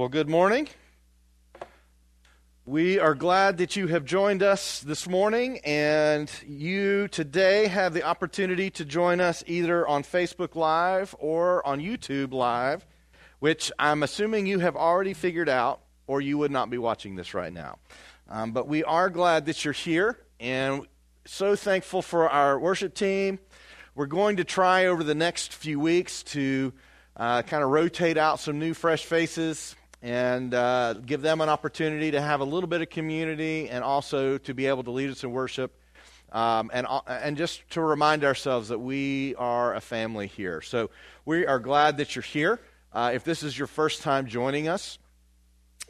Well, good morning. We are glad that you have joined us this morning, and you today have the opportunity to join us either on Facebook Live or on YouTube Live, which I'm assuming you have already figured out, or you would not be watching this right now. Um, but we are glad that you're here, and so thankful for our worship team. We're going to try over the next few weeks to uh, kind of rotate out some new, fresh faces and uh, give them an opportunity to have a little bit of community and also to be able to lead us in worship. Um, and, uh, and just to remind ourselves that we are a family here. So we are glad that you're here. Uh, if this is your first time joining us,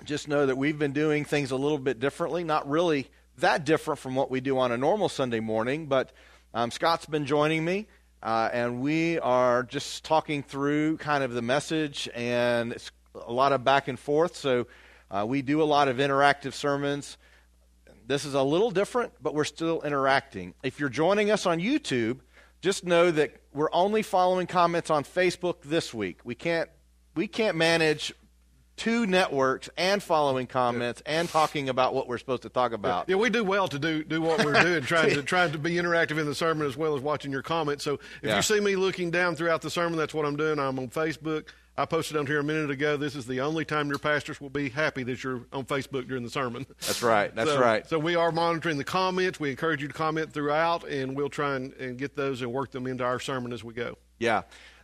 just know that we've been doing things a little bit differently. Not really that different from what we do on a normal Sunday morning, but um, Scott's been joining me. Uh, and we are just talking through kind of the message, and it's a lot of back and forth. So uh, we do a lot of interactive sermons. This is a little different, but we're still interacting. If you're joining us on YouTube, just know that we're only following comments on Facebook this week. We can't we can't manage two networks and following comments yeah. and talking about what we're supposed to talk about. Yeah, we do well to do do what we're doing, trying to trying to be interactive in the sermon as well as watching your comments. So if yeah. you see me looking down throughout the sermon, that's what I'm doing. I'm on Facebook. I posted on here a minute ago. This is the only time your pastors will be happy that you're on Facebook during the sermon. That's right. That's so, right. So we are monitoring the comments. We encourage you to comment throughout, and we'll try and, and get those and work them into our sermon as we go. Yeah.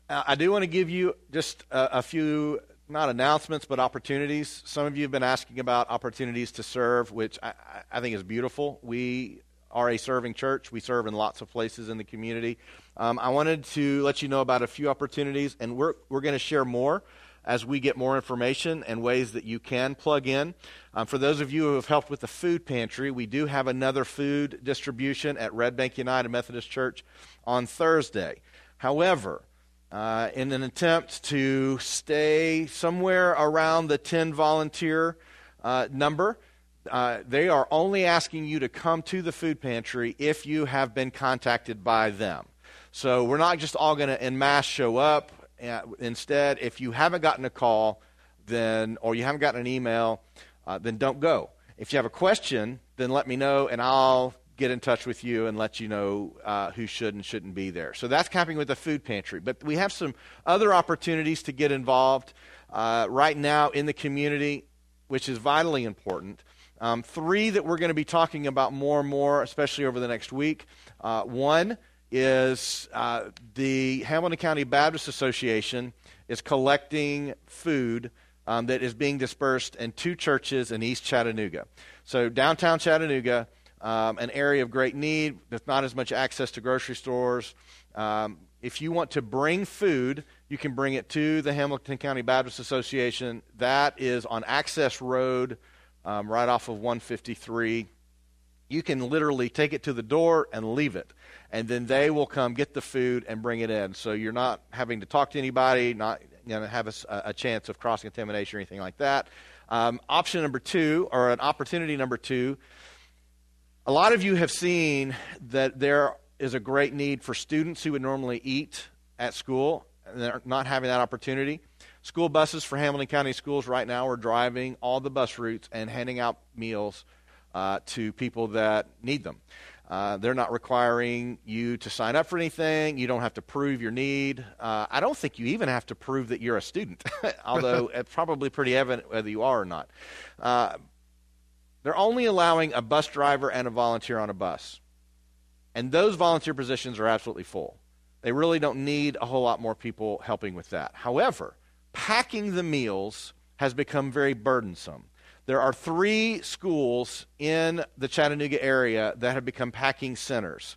Uh, I do want to give you just a, a few not announcements, but opportunities. Some of you have been asking about opportunities to serve, which I, I, think is beautiful. We are a serving church. We serve in lots of places in the community. Um, I wanted to let you know about a few opportunities, and we're, we're going to share more as we get more information and ways that you can plug in. Um, for those of you who have helped with the food pantry, we do have another food distribution at Red Bank United Methodist Church on Thursday. However, uh, in an attempt to stay somewhere around the 10 volunteer uh, number, uh, they are only asking you to come to the food pantry if you have been contacted by them. So we're not just all going to en masse show up. Uh, instead, if you haven't gotten a call, then or you haven't gotten an email, uh, then don't go. If you have a question, then let me know, and I'll get in touch with you and let you know uh, who should and shouldn't be there. So that's camping with the food pantry. But we have some other opportunities to get involved uh, right now in the community, which is vitally important. Um, three that we're going to be talking about more and more, especially over the next week. Uh, one is uh, the Hamilton County Baptist Association is collecting food um, that is being dispersed in two churches in East Chattanooga. So downtown Chattanooga, um, an area of great need with not as much access to grocery stores. Um, if you want to bring food, you can bring it to the Hamilton County Baptist Association. That is on Access Road um, right off of 153. You can literally take it to the door and leave it, and then they will come get the food and bring it in. So you're not having to talk to anybody, not know, have a, a chance of cross contamination or anything like that. Um, option number two, or an opportunity number two, a lot of you have seen that there is a great need for students who would normally eat at school and they're not having that opportunity. School buses for Hamilton County schools right now are driving all the bus routes and handing out meals uh, to people that need them. Uh, they're not requiring you to sign up for anything. You don't have to prove your need. Uh, I don't think you even have to prove that you're a student, although it's probably pretty evident whether you are or not. Uh, they're only allowing a bus driver and a volunteer on a bus. And those volunteer positions are absolutely full. They really don't need a whole lot more people helping with that. However, packing the meals has become very burdensome. There are three schools in the Chattanooga area that have become packing centers.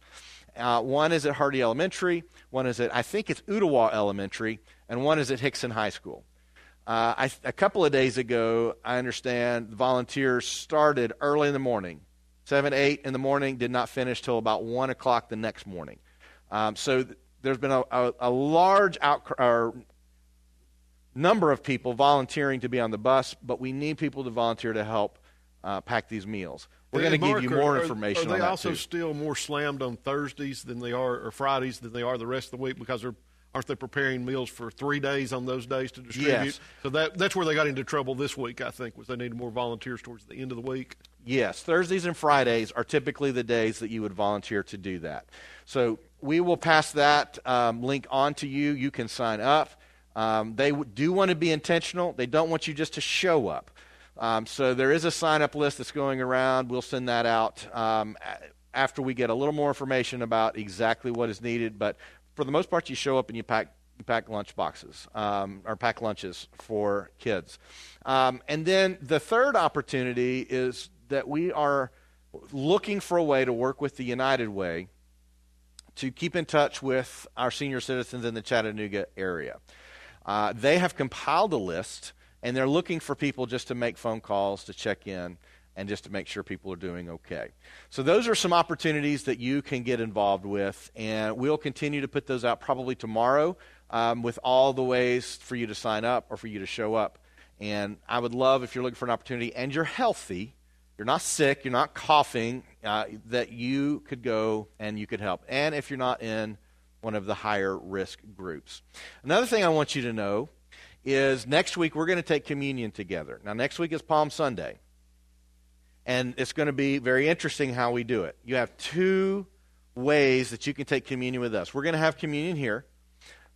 Uh, one is at Hardy Elementary, one is at, I think it's Ooltewah Elementary, and one is at Hixson High School. Uh, I, a couple of days ago, I understand volunteers started early in the morning, 7, 8 in the morning, did not finish till about 1 o'clock the next morning. Um, so th- there's been a, a, a large outcry, number of people volunteering to be on the bus, but we need people to volunteer to help uh, pack these meals. We're going to give you more information. Are, are they also too. still more slammed on Thursdays than they are, or Fridays than they are the rest of the week because they're aren't they preparing meals for three days on those days to distribute? Yes. So that that's where they got into trouble this week. I think was they needed more volunteers towards the end of the week. Yes, Thursdays and Fridays are typically the days that you would volunteer to do that. So we will pass that um, link on to you. You can sign up. Um, they do want to be intentional. They don't want you just to show up. Um, so there is a sign up list that's going around. We'll send that out um, after we get a little more information about exactly what is needed. But for the most part, you show up and you pack pack lunch boxes um, or pack lunches for kids. Um, and then the third opportunity is that we are looking for a way to work with the United Way to keep in touch with our senior citizens in the Chattanooga area. Uh, they have compiled a list, and they're looking for people just to make phone calls, to check in, and just to make sure people are doing okay. So, those are some opportunities that you can get involved with, and we'll continue to put those out probably tomorrow um, with all the ways for you to sign up or for you to show up. And I would love if you're looking for an opportunity and you're healthy you're not sick, you're not coughing, uh, that you could go and you could help. And if you're not in one of the higher risk groups. Another thing I want you to know is next week we're going to take communion together. Now, next week is Palm Sunday. And it's going to be very interesting how we do it. You have two ways that you can take communion with us. We're going to have communion here.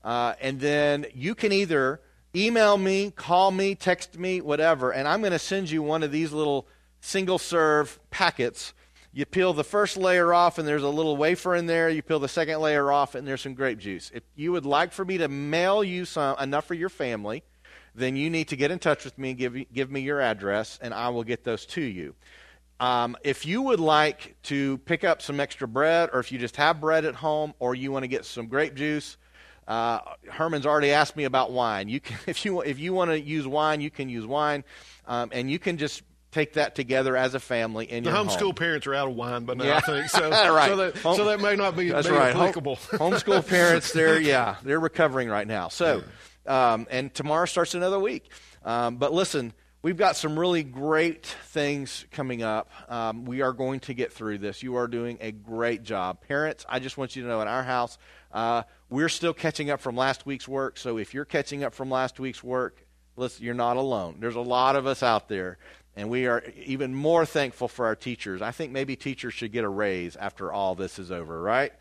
Uh, and then you can either email me, call me, text me, whatever, and I'm going to send you one of these little single serve packets. You peel the first layer off, and there's a little wafer in there. You peel the second layer off, and there's some grape juice. If you would like for me to mail you some enough for your family, then you need to get in touch with me and give, give me your address, and I will get those to you. Um, if you would like to pick up some extra bread, or if you just have bread at home, or you want to get some grape juice, uh, Herman's already asked me about wine. You can, if you if you want to use wine, you can use wine, um, and you can just take that together as a family in the your homeschool home. parents are out of wine but now, Yeah. I think. So, Right. so, that, Home- so that may not be, That's right. Home- applicable. homeschool parents, they're yeah, they're recovering right now. So, um, and tomorrow starts another week. Um, but listen, we've got some really great things coming up. Um, we are going to get through this. You are doing a great job, parents. I just want you to know, in our house, uh, we're still catching up from last week's work. So, if you're catching up from last week's work, listen, you're not alone. There's a lot of us out there. And we are even more thankful for our teachers. I think maybe teachers should get a raise after all this is over, right?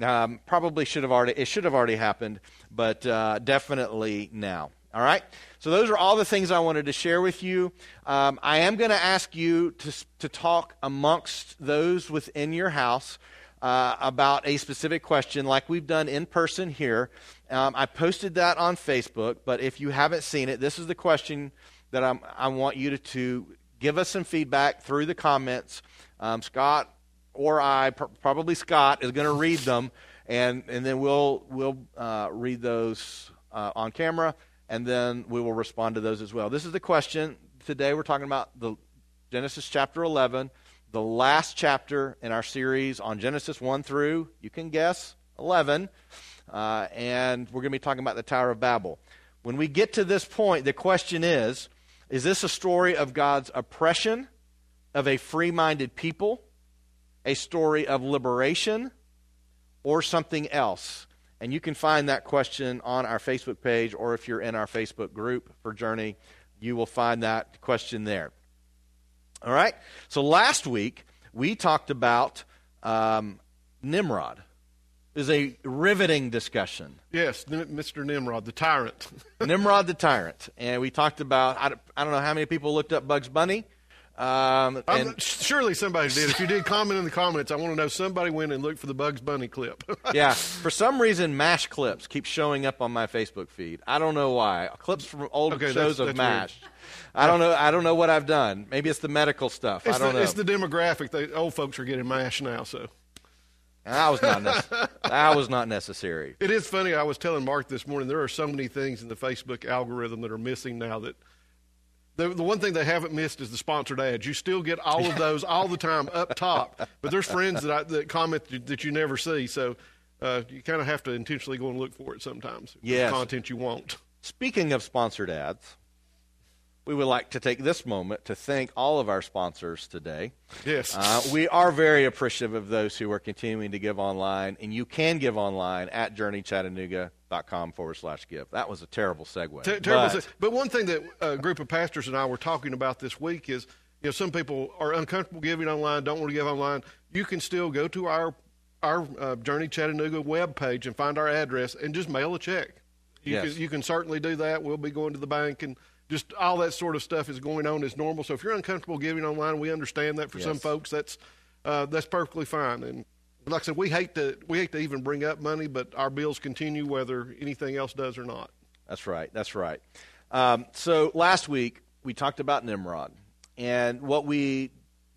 Um, probably should have already. It should have already happened, but uh, definitely now. All right. So those are all the things I wanted to share with you. Um, I am going to ask you to to talk amongst those within your house uh, about a specific question, like we've done in person here. Um, I posted that on Facebook, but if you haven't seen it, this is the question that I'm, I want you to, to give us some feedback through the comments. Um, Scott or I, pr- probably Scott, is going to read them, and, and then we'll, we'll uh, read those uh, on camera, and then we will respond to those as well. This is the question. Today we're talking about the Genesis chapter 11, the last chapter in our series on Genesis 1 through, you can guess, 11. Uh, and we're going to be talking about the Tower of Babel. When we get to this point, the question is is this a story of God's oppression of a free minded people, a story of liberation, or something else? And you can find that question on our Facebook page, or if you're in our Facebook group for Journey, you will find that question there. All right? So last week, we talked about um, Nimrod. Was a riveting discussion. yes, Mr. Nimrod, the tyrant. Nimrod the tyrant. And we talked about, I don't, I don't know how many people looked up Bugs Bunny. Um, and surely somebody did. If you did comment in the comments, I want to know somebody went and looked for the Bugs Bunny clip. yeah, for some reason, MASH clips keep showing up on my Facebook feed. I don't know why. Clips from old Okay, shows that's- of that's MASH. I don't know. I don't know what I've done. Maybe it's the medical stuff. it's, I don't the, know. it's the demographic. The old folks are getting mashed now, so. That was not. Nec- that was not necessary. It is funny. I was telling Mark this morning. There are so many things in the Facebook algorithm that are missing now. That the the one thing they haven't missed is the sponsored ads. You still get all of those all the time up top. But there's friends that I, that comment that you, never see. So uh, you kind of have to intentionally go and look for it sometimes. Yes. content you want. Speaking of sponsored ads, we would like to take this moment to thank all of our sponsors today. Yes. Uh, we are very appreciative of those who are continuing to give online, and you can give online at com forward slash give. That was a terrible segue. Ter- terrible but, se- but one thing that a group of pastors and I were talking about this week is, you know, some people are uncomfortable giving online, don't want to give online. You can still go to our our uh, Journey Chattanooga web page and find our address and just mail a check. You yes. can you can certainly do that. We'll be going to the bank and just all that sort of stuff is going on as normal. So if you're uncomfortable giving online, we understand that for yes. some folks that's uh, that's perfectly fine. And like I said, we hate to we hate to even bring up money, but our bills continue whether anything else does or not. That's right. That's right. Um, so last week we talked about Nimrod, and what we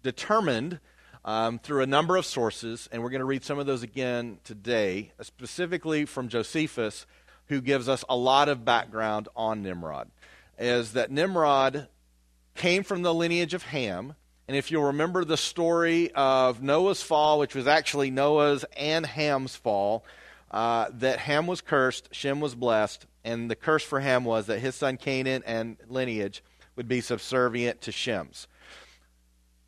determined um, through a number of sources, and we're going to read some of those again today, specifically from Josephus, who gives us a lot of background on Nimrod, is that Nimrod came from the lineage of Ham. And if you'll remember the story of Noah's fall, which was actually Noah's and Ham's fall, uh, that Ham was cursed, Shem was blessed, and the curse for Ham was that his son Canaan and lineage would be subservient to Shem's.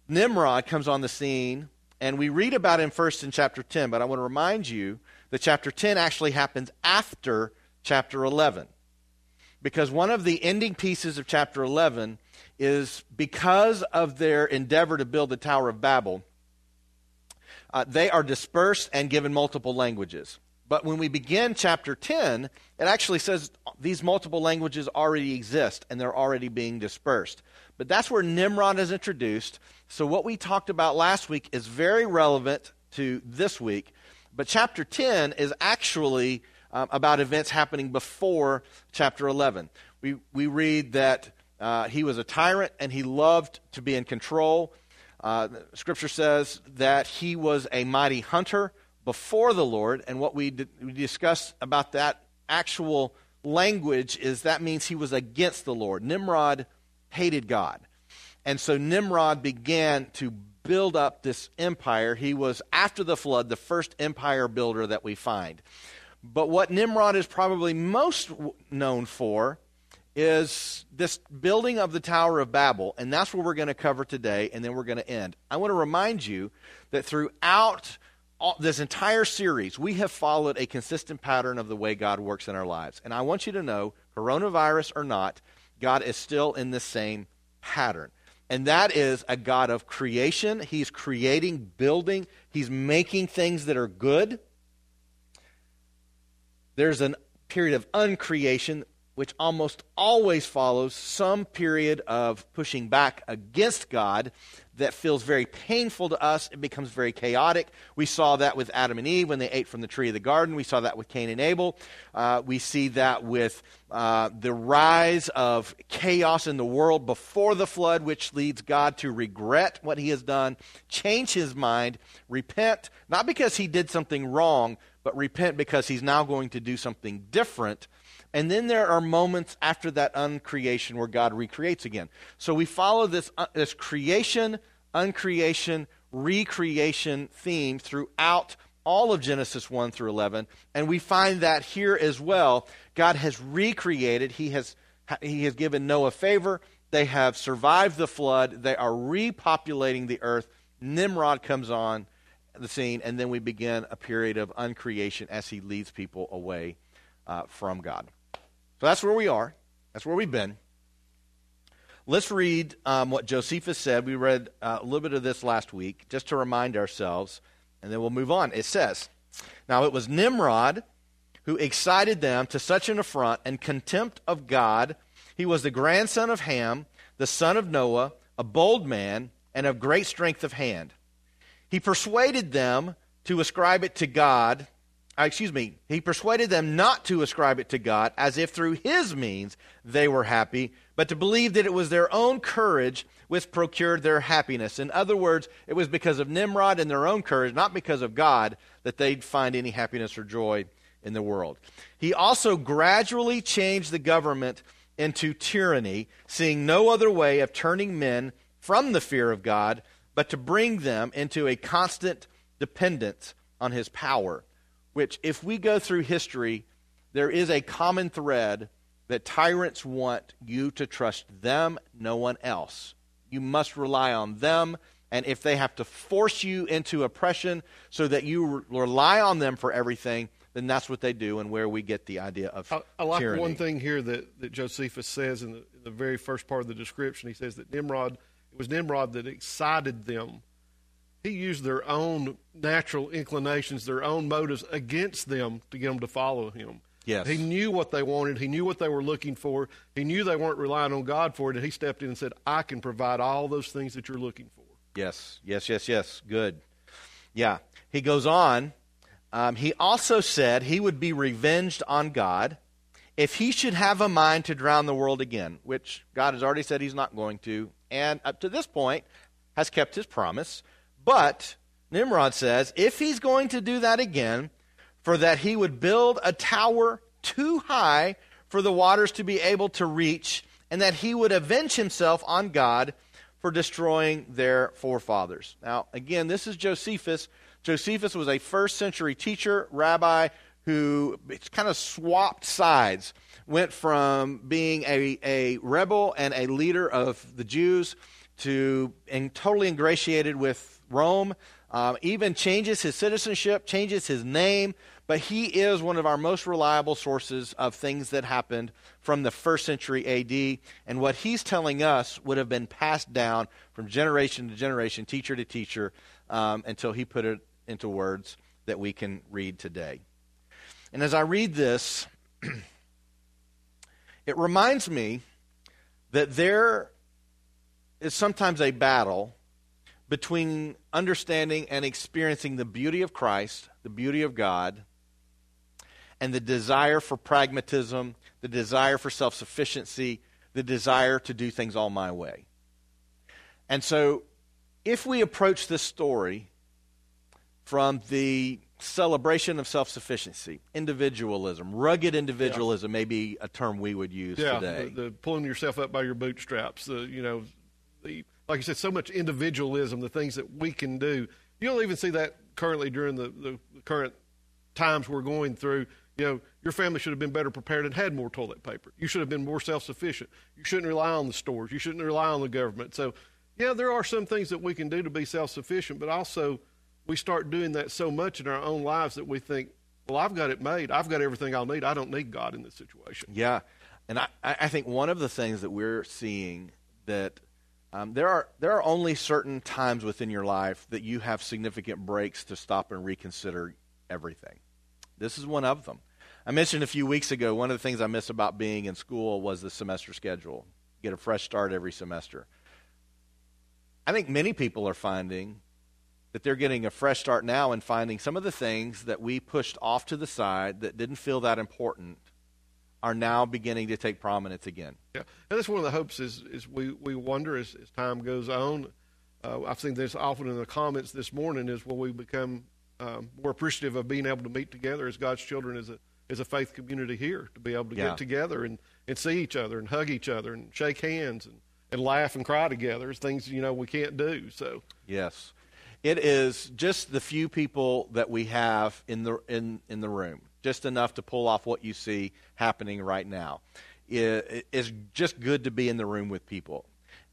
Nimrod comes on the scene, and we read about him first in chapter 10, but I want to remind you that chapter 10 actually happens after chapter 11. Because one of the ending pieces of chapter 11 is because of their endeavor to build the Tower of Babel, uh, they are dispersed and given multiple languages. But when we begin chapter 10, it actually says these multiple languages already exist and they're already being dispersed. But that's where Nimrod is introduced. So what we talked about last week is very relevant to this week. But chapter 10 is actually um, about events happening before chapter 11. We, we read that uh, he was a tyrant and he loved to be in control. Uh, scripture says that he was a mighty hunter before the Lord. And what we, d- we discussed about that actual language is that means he was against the Lord. Nimrod hated God. And so Nimrod began to build up this empire. He was, after the flood, the first empire builder that we find. But what Nimrod is probably most known for is this building of the Tower of Babel, and that's what we're going to cover today, and then we're going to end. I want to remind you that throughout all, this entire series, we have followed a consistent pattern of the way God works in our lives. And I want you to know, coronavirus or not, God is still in the same pattern. And that is a God of creation. He's creating, building, He's making things that are good. There's a period of uncreation, which almost always follows some period of pushing back against God that feels very painful to us. It becomes very chaotic. We saw that with Adam and Eve when they ate from the tree of the garden. We saw that with Cain and Abel. Uh, we see that with uh, the rise of chaos in the world before the flood, which leads God to regret what he has done, change his mind, repent, not because he did something wrong, but repent because he's now going to do something different. And then there are moments after that uncreation where God recreates again. So we follow this, uh, this creation, uncreation, recreation theme throughout all of Genesis 1 through 11. And we find that here as well. God has recreated, He has, he has given Noah favor. They have survived the flood. They are repopulating the earth. Nimrod comes on the scene, and then we begin a period of uncreation as he leads people away uh, from God. So that's where we are. That's where we've been. Let's read um, what Josephus said. We read uh, a little bit of this last week just to remind ourselves, and then we'll move on. It says, Now it was Nimrod who excited them to such an affront and contempt of God. He was the grandson of Ham, the son of Noah, a bold man, and of great strength of hand. He persuaded them to ascribe it to God uh, excuse me, he persuaded them not to ascribe it to God as if through his means they were happy, but to believe that it was their own courage which procured their happiness. In other words, it was because of Nimrod and their own courage, not because of God, that they'd find any happiness or joy in the world. He also gradually changed the government into tyranny, seeing no other way of turning men from the fear of God, but to bring them into a constant dependence on his power which, if we go through history, there is a common thread that tyrants want you to trust them, no one else. You must rely on them. And if they have to force you into oppression so that you rely on them for everything, then that's what they do and where we get the idea of I, I like tyranny. one thing here that, that Josephus says in the, in the very first part of the description. He says that Nimrod, it was Nimrod that excited them. He used their own natural inclinations, their own motives against them to get them to follow him. Yes. He knew what they wanted. He knew what they were looking for. He knew they weren't relying on God for it. And he stepped in and said, I can provide all those things that you're looking for. Yes, yes, yes, yes. Good. Yeah. He goes on. Um, he also said he would be revenged on God if he should have a mind to drown the world again, which God has already said he's not going to, and up to this point has kept his promise. But Nimrod says if he's going to do that again, for that he would build a tower too high for the waters to be able to reach, and that he would avenge himself on God for destroying their forefathers. Now, again, this is Josephus. Josephus was a first century teacher, rabbi, who kind of swapped sides, went from being a, a rebel and a leader of the Jews to and totally ingratiated with Rome. Um, even changes his citizenship, changes his name, but he is one of our most reliable sources of things that happened from the first century AD. And what he's telling us would have been passed down from generation to generation, teacher to teacher, um, until he put it into words that we can read today. And as I read this, it reminds me that there is sometimes a battle between understanding and experiencing the beauty of Christ, the beauty of God, and the desire for pragmatism, the desire for self sufficiency, the desire to do things all my way. And so, if we approach this story from the celebration of self sufficiency, individualism, rugged individualism yeah. may be a term we would use yeah, today. The, the pulling yourself up by your bootstraps, the, you know, the, like you said, so much individualism, the things that we can do. You don't even see that currently during the, the current times we're going through you know, your family should have been better prepared and had more toilet paper. You should have been more self sufficient. You shouldn't rely on the stores. You shouldn't rely on the government. So, yeah, there are some things that we can do to be self sufficient, but also we start doing that so much in our own lives that we think, well, I've got it made. I've got everything I'll need. I don't need God in this situation. Yeah. And I, I think one of the things that we're seeing that um, there are there are only certain times within your life that you have significant breaks to stop and reconsider everything. This is one of them. I mentioned a few weeks ago one of the things I miss about being in school was the semester schedule. Get a fresh start every semester. I think many people are finding that they're getting a fresh start now and finding some of the things that we pushed off to the side that didn't feel that important are now beginning to take prominence again. Yeah, and that's one of the hopes is is we, we wonder as, as time goes on. Uh, I've seen this often in the comments this morning is will we become um, we're appreciative of being able to meet together as God's children as a as a faith community here to be able to yeah. get together and, and see each other and hug each other and shake hands and, and laugh and cry together. It's things you know we can't do. So yes, it is just the few people that we have in the in in the room, just enough to pull off what you see happening right now. It is just good to be in the room with people.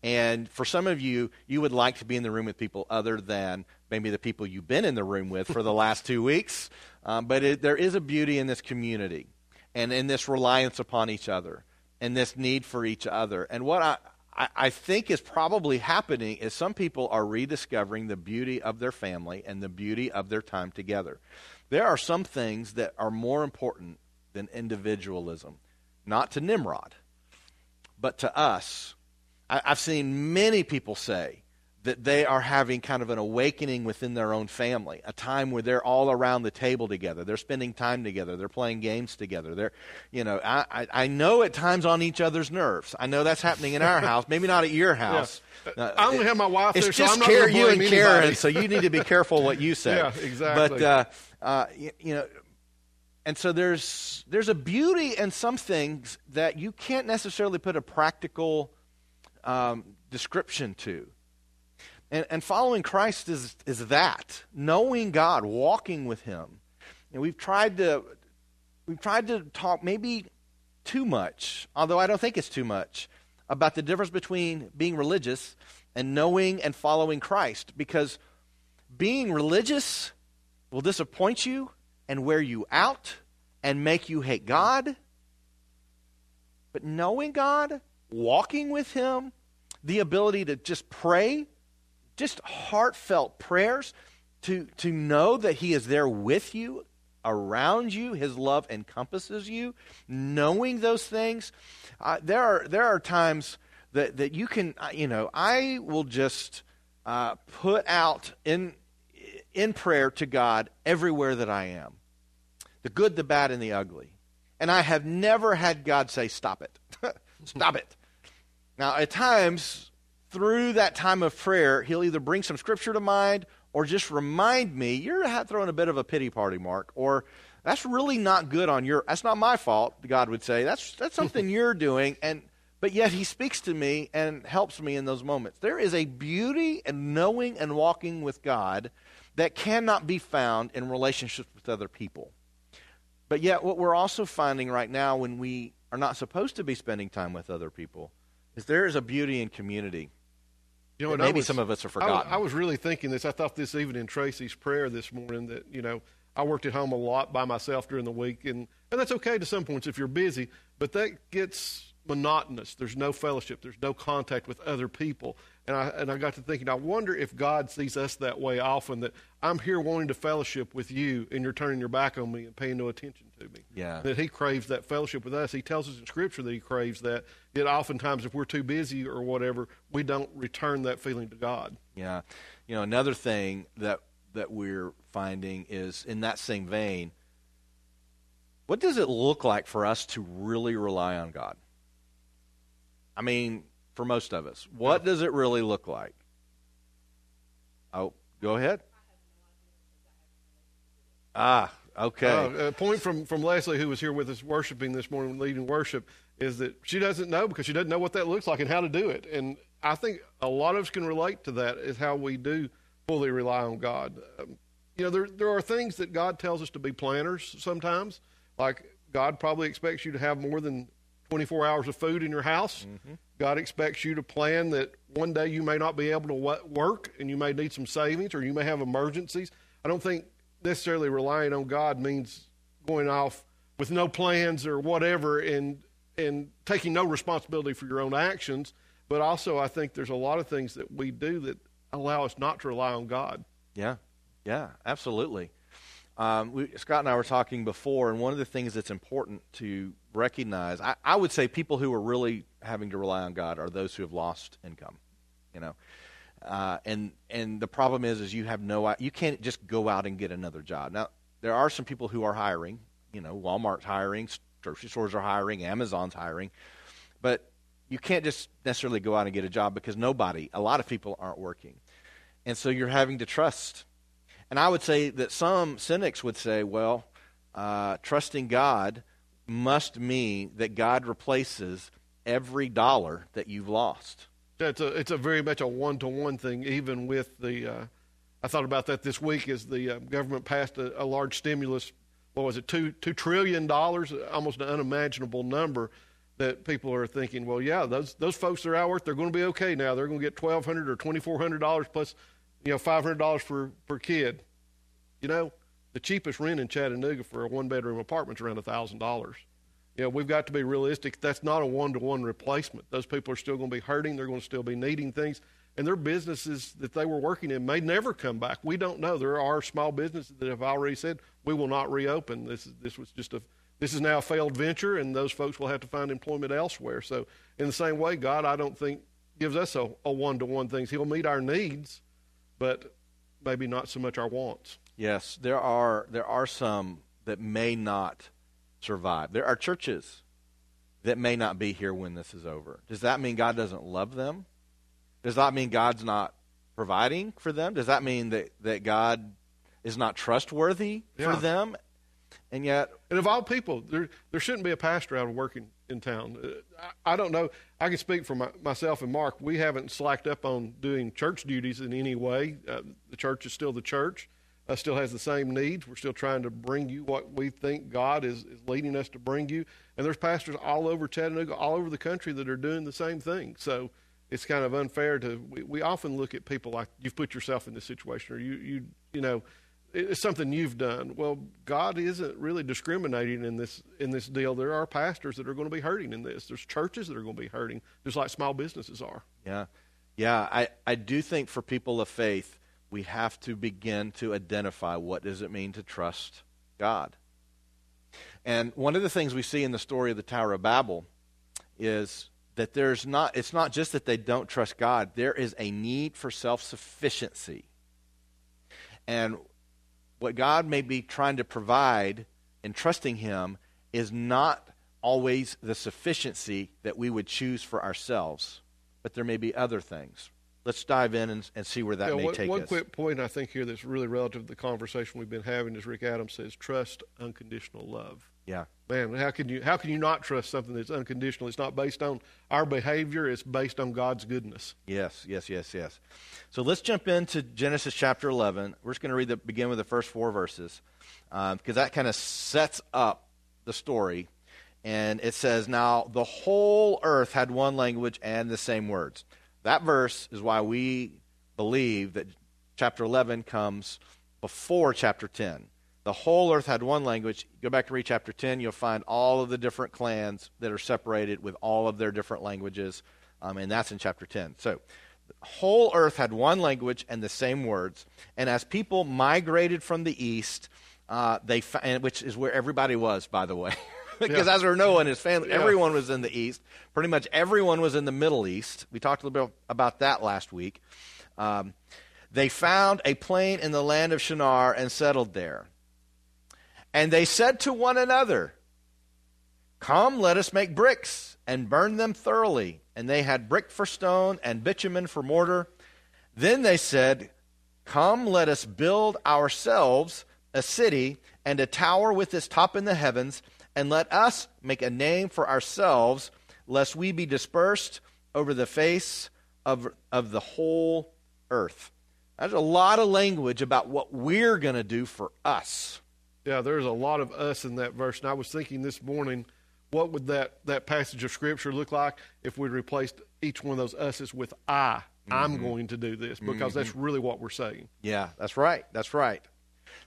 And for some of you, you would like to be in the room with people other than maybe the people you've been in the room with for the last two weeks. Um, but it, there is a beauty in this community and in this reliance upon each other and this need for each other. And what I, I, I think is probably happening is some people are rediscovering the beauty of their family and the beauty of their time together. There are some things that are more important than individualism, not to Nimrod, but to us I, I've seen many people say that they are having kind of an awakening within their own family, a time where they're all around the table together. They're spending time together. They're playing games together. They're, you know, I, I, I know at times on each other's nerves. I know that's happening in our house, maybe not at your house. Yeah. Uh, I only it, have my wife it's there, just so care, you and anybody. Karen, so you need to be careful what you say. Yeah, exactly. But, uh, uh, you, you know, and so there's there's a beauty in some things that you can't necessarily put a practical um, description to. And, and following Christ is, is that knowing God, walking with Him. And we've tried to we've tried to talk maybe too much, although I don't think it's too much, about the difference between being religious and knowing and following Christ. Because being religious will disappoint you and wear you out and make you hate God. But knowing God, walking with Him, the ability to just pray, just heartfelt prayers, to, to know that He is there with you, around you, His love encompasses you, knowing those things. Uh, there, are, there are times that, that you can, uh, you know, I will just uh, put out in, in prayer to God everywhere that I am the good, the bad, and the ugly. And I have never had God say, Stop it. Stop it. Now, at times, through that time of prayer, He'll either bring some scripture to mind or just remind me, You're throwing a bit of a pity party, Mark, or that's really not good on your that's not my fault god would say. That's that's something you're doing and but yet he speaks to me and helps me in those moments. There is a beauty in knowing and walking with god that cannot be found in relationships with other people. But yet, what we're also finding right now when we are not supposed to be spending time with other people is there is a beauty in community. You know, maybe was, some of us are forgotten. I, I was really thinking this. I thought this even in Tracy's prayer this morning that you know I worked at home a lot by myself during the week, and and that's okay to some points if you're busy, but that gets monotonous. There's no fellowship. There's no contact with other people. And I, and I got to thinking, I wonder if God sees us that way often, that I'm here wanting to fellowship with you, and you're turning your back on me and paying no attention to me. Yeah. That He craves that fellowship with us. He tells us in Scripture that He craves that. Yet oftentimes, if we're too busy or whatever, we don't return that feeling to God. Yeah. You know, another thing that, that we're finding is in that same vein, what does it look like for us to really rely on God? I mean, for most of us, what does it really look like? Oh, go ahead. Ah, okay. Uh, a point from, from Leslie, who was here with us worshiping this morning, leading worship, is that she doesn't know because she doesn't know what that looks like and how to do it. And I think a lot of us can relate to that, is how we do fully rely on God. Um, you know, there, there are things that God tells us to be planners sometimes. Like God probably expects you to have more than 24 hours of food in your house. Mm-hmm. God expects you to plan that one day you may not be able to work and you may need some savings or you may have emergencies. I don't think necessarily relying on God means going off with no plans or whatever and and taking no responsibility for your own actions. But also, I think there's a lot of things that we do that allow us not to rely on God. Yeah, yeah, absolutely. Um, we, Scott and I were talking before, and one of the things that's important to recognize, I, I, would say people who are really having to rely on God are those who have lost income. You know, uh, and and the problem is, is you have no, you can't just go out and get another job. Now, there are some people who are hiring. You know, Walmart's hiring, grocery stores are hiring, Amazon's hiring, but you can't just necessarily go out and get a job because nobody, a lot of people aren't working, and so you're having to trust and I would say that some cynics would say, well, uh, trusting God must mean that God replaces every dollar that you've lost. It's a, it's a very much a one to one thing, even with the. Uh, I thought about that this week as the uh, government passed a, a, large stimulus. What was it? Two two trillion dollars, almost an unimaginable number. That people are thinking, well, yeah, those those folks are out work, they're going to be okay now. They're going to get twelve hundred or twenty four hundred dollars plus you know, five hundred dollars per kid. You know, the cheapest rent in Chattanooga for a one bedroom apartment is around a thousand dollars. You know, we've got to be realistic. That's not a one to one replacement. Those people are still going to be hurting. They're going to still be needing things, and their businesses that they were working in may never come back. We don't know. There are small businesses that have already said we will not reopen. This is this was just a this is now a failed venture, and those folks will have to find employment elsewhere. So, in the same way, God, I don't think gives us a one to one things. He'll meet our needs but maybe not so much our wants. Yes, there are there are some that may not survive. There are churches that may not be here when this is over. Does that mean God doesn't love them? Does that mean God's not providing for them? Does that mean that, that God is not trustworthy yeah. for them? And yet, and of all people, there there shouldn't be a pastor out working in town. Uh, I, don't know. I can speak for my, myself and Mark. We haven't slacked up on doing church duties in any way. Uh, the church is still the church. Uh, still has the same needs. We're still trying to bring you what we think God is, is leading us to bring you. And there's pastors all over Chattanooga, all over the country that are doing the same thing. So it's kind of unfair to. We, we often look at people like you've put yourself in this situation, or you you you know it's something you've done. Well, God isn't really discriminating in this in this deal. There are pastors that are going to be hurting in this. There's churches that are going to be hurting, just like small businesses are. Yeah, yeah. I I do think for people of faith, we have to begin to identify what does it mean to trust God. And one of the things we see in the story of the Tower of Babel is that there's not it's not just that they don't trust God. There is a need for self sufficiency. And what God may be trying to provide in trusting Him is not always the sufficiency that we would choose for ourselves, but there may be other things. Let's dive in and, and see where that yeah, may one, take one us. quick point I think here that's really relative to the conversation we've been having is Rick Adams says, trust unconditional love. Yeah. Man, how can you how can you not trust something that's unconditional? It's not based on our behavior, it's based on God's goodness. Yes, yes, yes, yes. So let's jump into Genesis chapter 11. We're just going to read the begin with the first four verses because um, that kind of sets up the story. And it says, Now the whole earth had one language and the same words. That verse is why we believe that chapter 11 comes before chapter 10 the whole earth had one language. Go back and read chapter 10, you'll find all of the different clans that are separated with all of their different languages, um, and that's in chapter 10. So, the whole earth had one language and the same words. And as people migrated from the east, uh, they fa- which is where everybody was, by the way. because yeah. as we Noah and his family, yeah. everyone was in the east. Pretty much everyone was in the Middle East. We talked a little bit about that last week. Um, they found a plain in the land of Shinar and settled there. And they said to one another, Come, let us make bricks and burn them thoroughly. And they had brick for stone and bitumen for mortar. Then they said, Come, let us build ourselves a city and a tower with its top in the heavens, and let us make a name for ourselves, lest we be dispersed over the face of, of the whole earth. There's a lot of language about what we're going to do for us. Yeah, there's a lot of us in that verse. And I was thinking this morning, what would that, that passage of Scripture look like if we replaced each one of those us's with I? Mm-hmm. I'm going to do this because mm-hmm. that's really what we're saying. Yeah, that's right. That's right.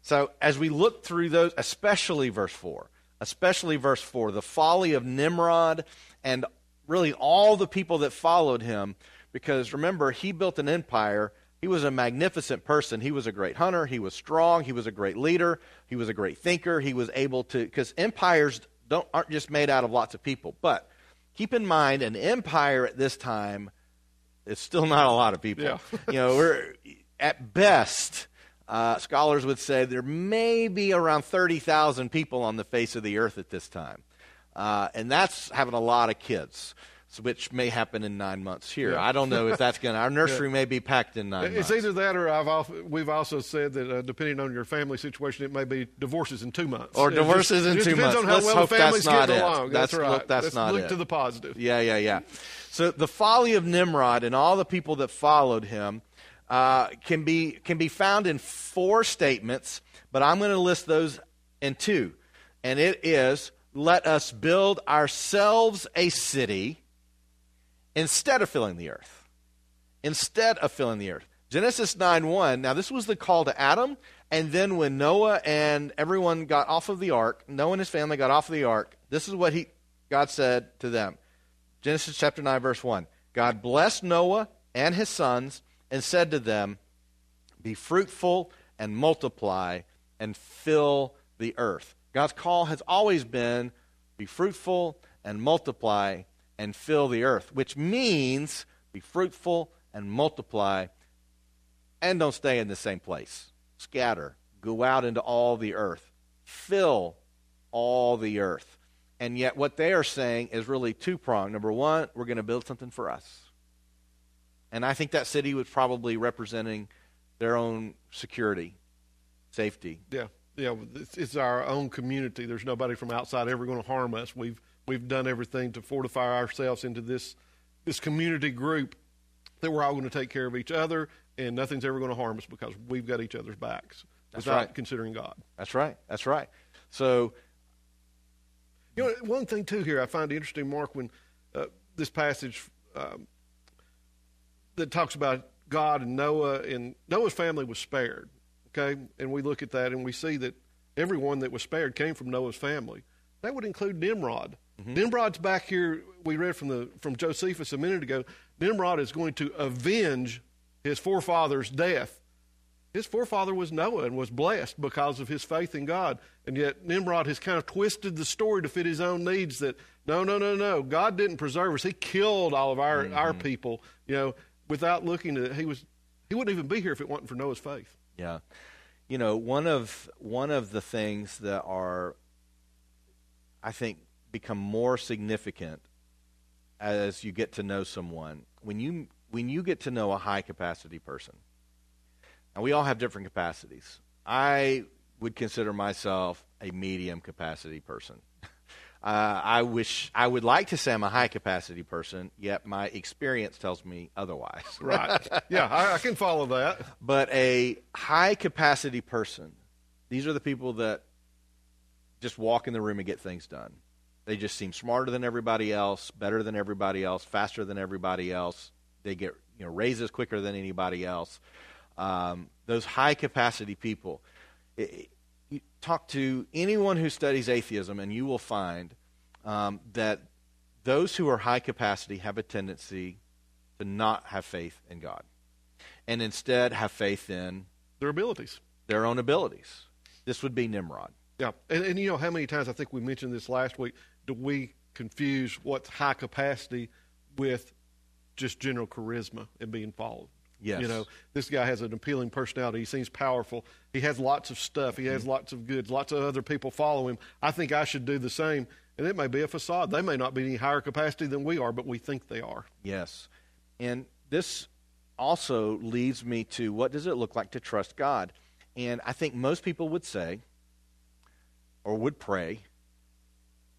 So as we look through those, especially verse 4, especially verse 4, the folly of Nimrod and really all the people that followed him, because remember, he built an empire he was a magnificent person. He was a great hunter. He was strong. He was a great leader. He was a great thinker. He was able to, because empires don't, aren't just made out of lots of people. But keep in mind, an empire at this time is still not a lot of people. Yeah. you know, we're at best, uh, scholars would say there may be around 30,000 people on the face of the earth at this time. Uh, and that's having a lot of kids which may happen in nine months here. Yeah. I don't know if that's going to. Our nursery yeah. may be packed in nine. It's months. either that, or I've we've also said that uh, depending on your family situation, it may be divorces in two months. Or divorces just, in two months. Depends on how Let's well the family's getting it. along. That's, that's right. Look, that's Let's not look it. to the positive. Yeah, yeah, yeah. So the folly of Nimrod and all the people that followed him uh, can be can be found in four statements, but I'm going to list those in two, and it is: Let us build ourselves a city instead of filling the earth. Instead of filling the earth. Genesis 9 1. Now, this was the call to Adam. And then when Noah and everyone got off of the ark, Noah and his family got off of the ark, this is what he, God said to them. Genesis chapter 9, verse 1. God blessed Noah and his sons and said to them, Be fruitful and multiply and fill the earth. God's call has always been be fruitful and multiply and fill the earth, which means be fruitful and multiply and don't stay in the same place. Scatter, go out into all the earth, fill all the earth. And yet, what they are saying is really two pronged. Number one, we're going to build something for us. And I think that city was probably representing their own security, safety. Yeah, yeah. It's our own community. There's nobody from outside ever going to harm us. We've we've done everything to fortify ourselves into this this community group that we're all going to take care of each other and nothing's ever going to harm us because we've got each other's backs That's without right. considering God. That's right. That's right. So, you know, one thing too here I find interesting, Mark, when uh, this passage um, that talks about God and Noah and Noah's family was spared. okay, and we look at that and we see that everyone that was spared came from Noah's family. That would include Nimrod. Mm-hmm. Nimrod's back here. We read from the from Josephus a minute ago. Nimrod is going to avenge his forefather's death. His forefather was Noah and was blessed because of his faith in God. And yet Nimrod has kind of twisted the story to fit his own needs that no, no, no, no. God didn't preserve us. He killed all of our, mm-hmm. our people, you know, without looking at it. he was he wouldn't even be here if it wasn't for Noah's faith. Yeah. You know, one of one of the things that are I think become more significant as you get to know someone when you when you get to know a high capacity person. And we all have different capacities. I would consider myself a medium capacity person. Uh, I wish I would like to say I'm a high capacity person, yet my experience tells me otherwise. right. Yeah, I, I, can follow that. But a high capacity person, these are the people that just walk in the room and get things done. They just seem smarter than everybody else, better than everybody else, faster than everybody else. They get you know raises quicker than anybody else. Um, those high capacity people. It, you talk to anyone who studies atheism, and you will find um, that those who are high capacity have a tendency to not have faith in God, and instead have faith in their abilities, their own abilities. This would be Nimrod. Yeah, and, and you know how many times I think we mentioned this last week. Do we confuse what's high capacity with just general charisma and being followed? Yes. You know, this guy has an appealing personality. He seems powerful. He has lots of stuff. He has mm-hmm. lots of goods. Lots of other people follow him. I think I should do the same. And it may be a facade. They may not be any higher capacity than we are, but we think they are. Yes. And this also leads me to what does it look like to trust God? And I think most people would say or would pray,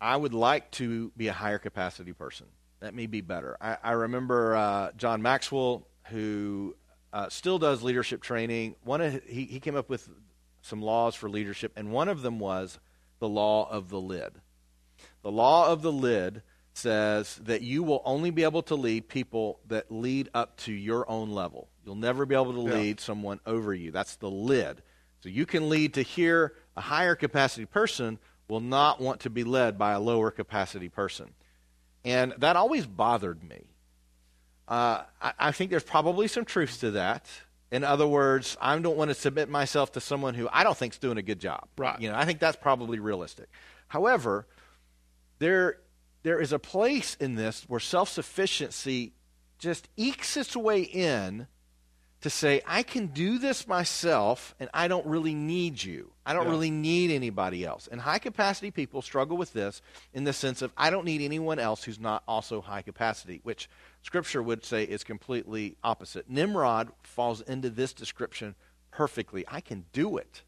I would like to be a higher capacity person. Let me be better. I, I remember uh, John Maxwell who uh, still does leadership training. One of, he, he came up with some laws for leadership, and one of them was the law of the lid. The law of the lid says that you will only be able to lead people that lead up to your own level. You'll never be able to lead yeah. someone over you. That's the lid. So you can lead to here. A higher capacity person will not want to be led by a lower capacity person. And that always bothered me uh, I, I, think there's probably some truth to that. In other words, I don't want to submit myself to someone who I don't think is doing a good job. Right. You know, I think that's probably realistic. However, there there is a place in this where self sufficiency just ekes its way in to say, I can do this myself and I don't really need you. I don't yeah. really need anybody else. And high capacity people struggle with this in the sense of, I don't need anyone else who's not also high capacity, which Scripture would say is completely opposite. Nimrod falls into this description perfectly. I can do it.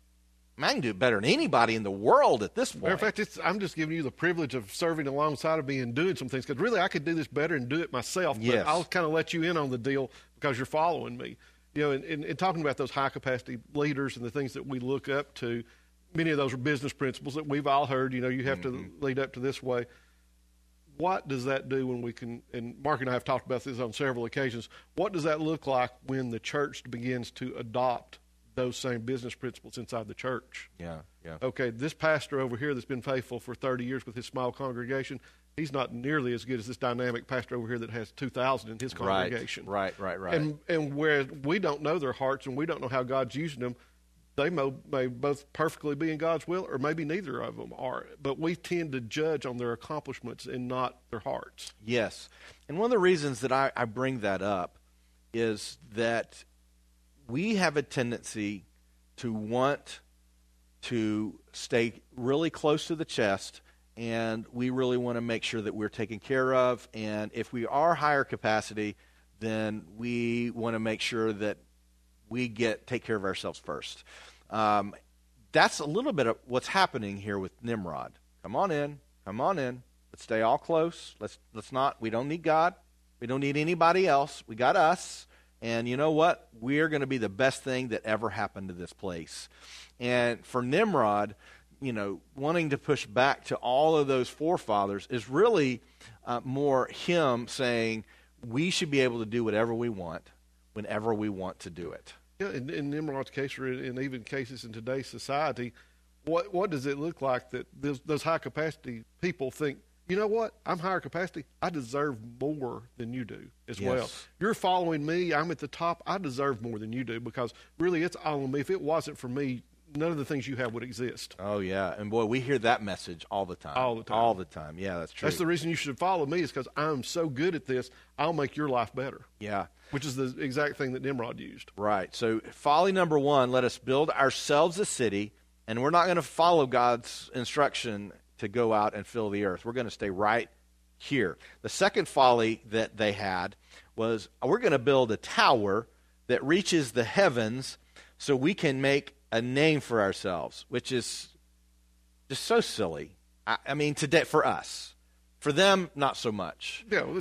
I, can do it better than anybody in the world at this point. Matter of fact, I'm just giving you the privilege of serving alongside of me and doing some things because really I could do this better and do it myself. Yes. But I'll kind of let you in on the deal because you're following me you know, in, talking about those high capacity leaders and the things that we look up to, many of those are business principles that we've all heard. You know, you have mm-hmm. to lead up to this way. What does that do when we can? And Mark and I have talked about this on several occasions. What does that look like when the church begins to adopt those same business principles inside the church? Yeah, yeah. Okay, this pastor over here that's been faithful for 30 years with his small congregation, he's not nearly as good as this dynamic pastor over here that has 2,000 in his congregation. Right, right, right, right. And, and where we don't know their hearts and we don't know how God's using them, they may, may both perfectly be in God's will or maybe neither of them are. But we tend to judge on their accomplishments and not their hearts. Yes. And one of the reasons that I, I bring that up is that we have a tendency to want to stay really close to the chest and we really want to make sure that we're taken care of. And if we are higher capacity, then we want to make sure that we get take care of ourselves first. Um, that's a little bit of what's happening here with Nimrod. Come on in, come on in. Let's stay all close. Let's let's not. We don't need God. We don't need anybody else. We got us. And you know what? We're going to be the best thing that ever happened to this place. And for Nimrod, you know, wanting to push back to all of those forefathers is really uh, more him saying we should be able to do whatever we want whenever we want to do it. Yeah, in, in Nimrod's case, or in, in even cases in today's society, what what does it look like that those, those high capacity people think? You know what? I'm higher capacity. I deserve more than you do as Yes. well. You're following me. I'm at the top. I deserve more than you do because really, it's all on me. If it wasn't for me, none of the things you have would exist. Oh yeah, and boy, we hear that message all the time. All the time. All the time. Yeah, that's true. That's the reason you should follow me is because I'm so good at this. I'll make your life better, yeah. which is the exact thing that Nimrod used. Right. So, folly number one, let us build ourselves a city, and we're not going to follow God's instruction to go out and fill the earth. We're going to stay right here. The second folly that they had was we're going to build a tower that reaches the heavens so we can make a name for ourselves, which is just so silly. I, I mean, today for us. For them, not so much. Yeah, well,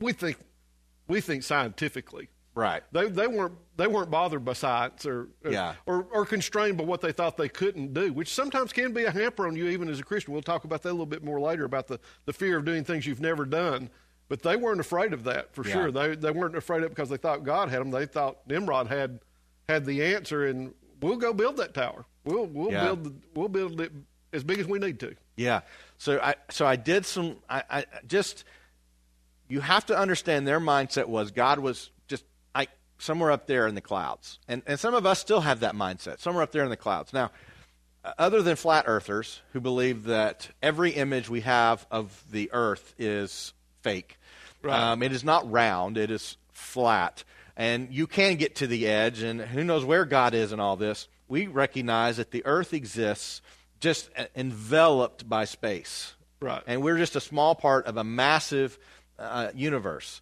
we think we think scientifically. Right. They they weren't they weren't bothered by science or or, Yeah. or or constrained by what they thought they couldn't do, which sometimes can be a hamper on you even as a Christian. We'll talk about that a little bit more later about the, the fear of doing things you've never done. But they weren't afraid of that for Yeah. sure. They they weren't afraid of it because they thought God had them. They thought Nimrod had had the answer, and we'll go build that tower. We'll we'll Yeah. build the, we'll build it as big as we need to. Yeah. So I so I did some I, I just you have to understand their mindset was God was just I somewhere up there in the clouds. And and some of us still have that mindset. Somewhere up there in the clouds. Now, other than flat earthers who believe that every image we have of the earth is fake. Right. Um, it is not round, it is flat. And you can get to the edge, and who knows where God is in all this. We recognize that the earth exists just enveloped by space. Right. And we're just a small part of a massive uh, universe.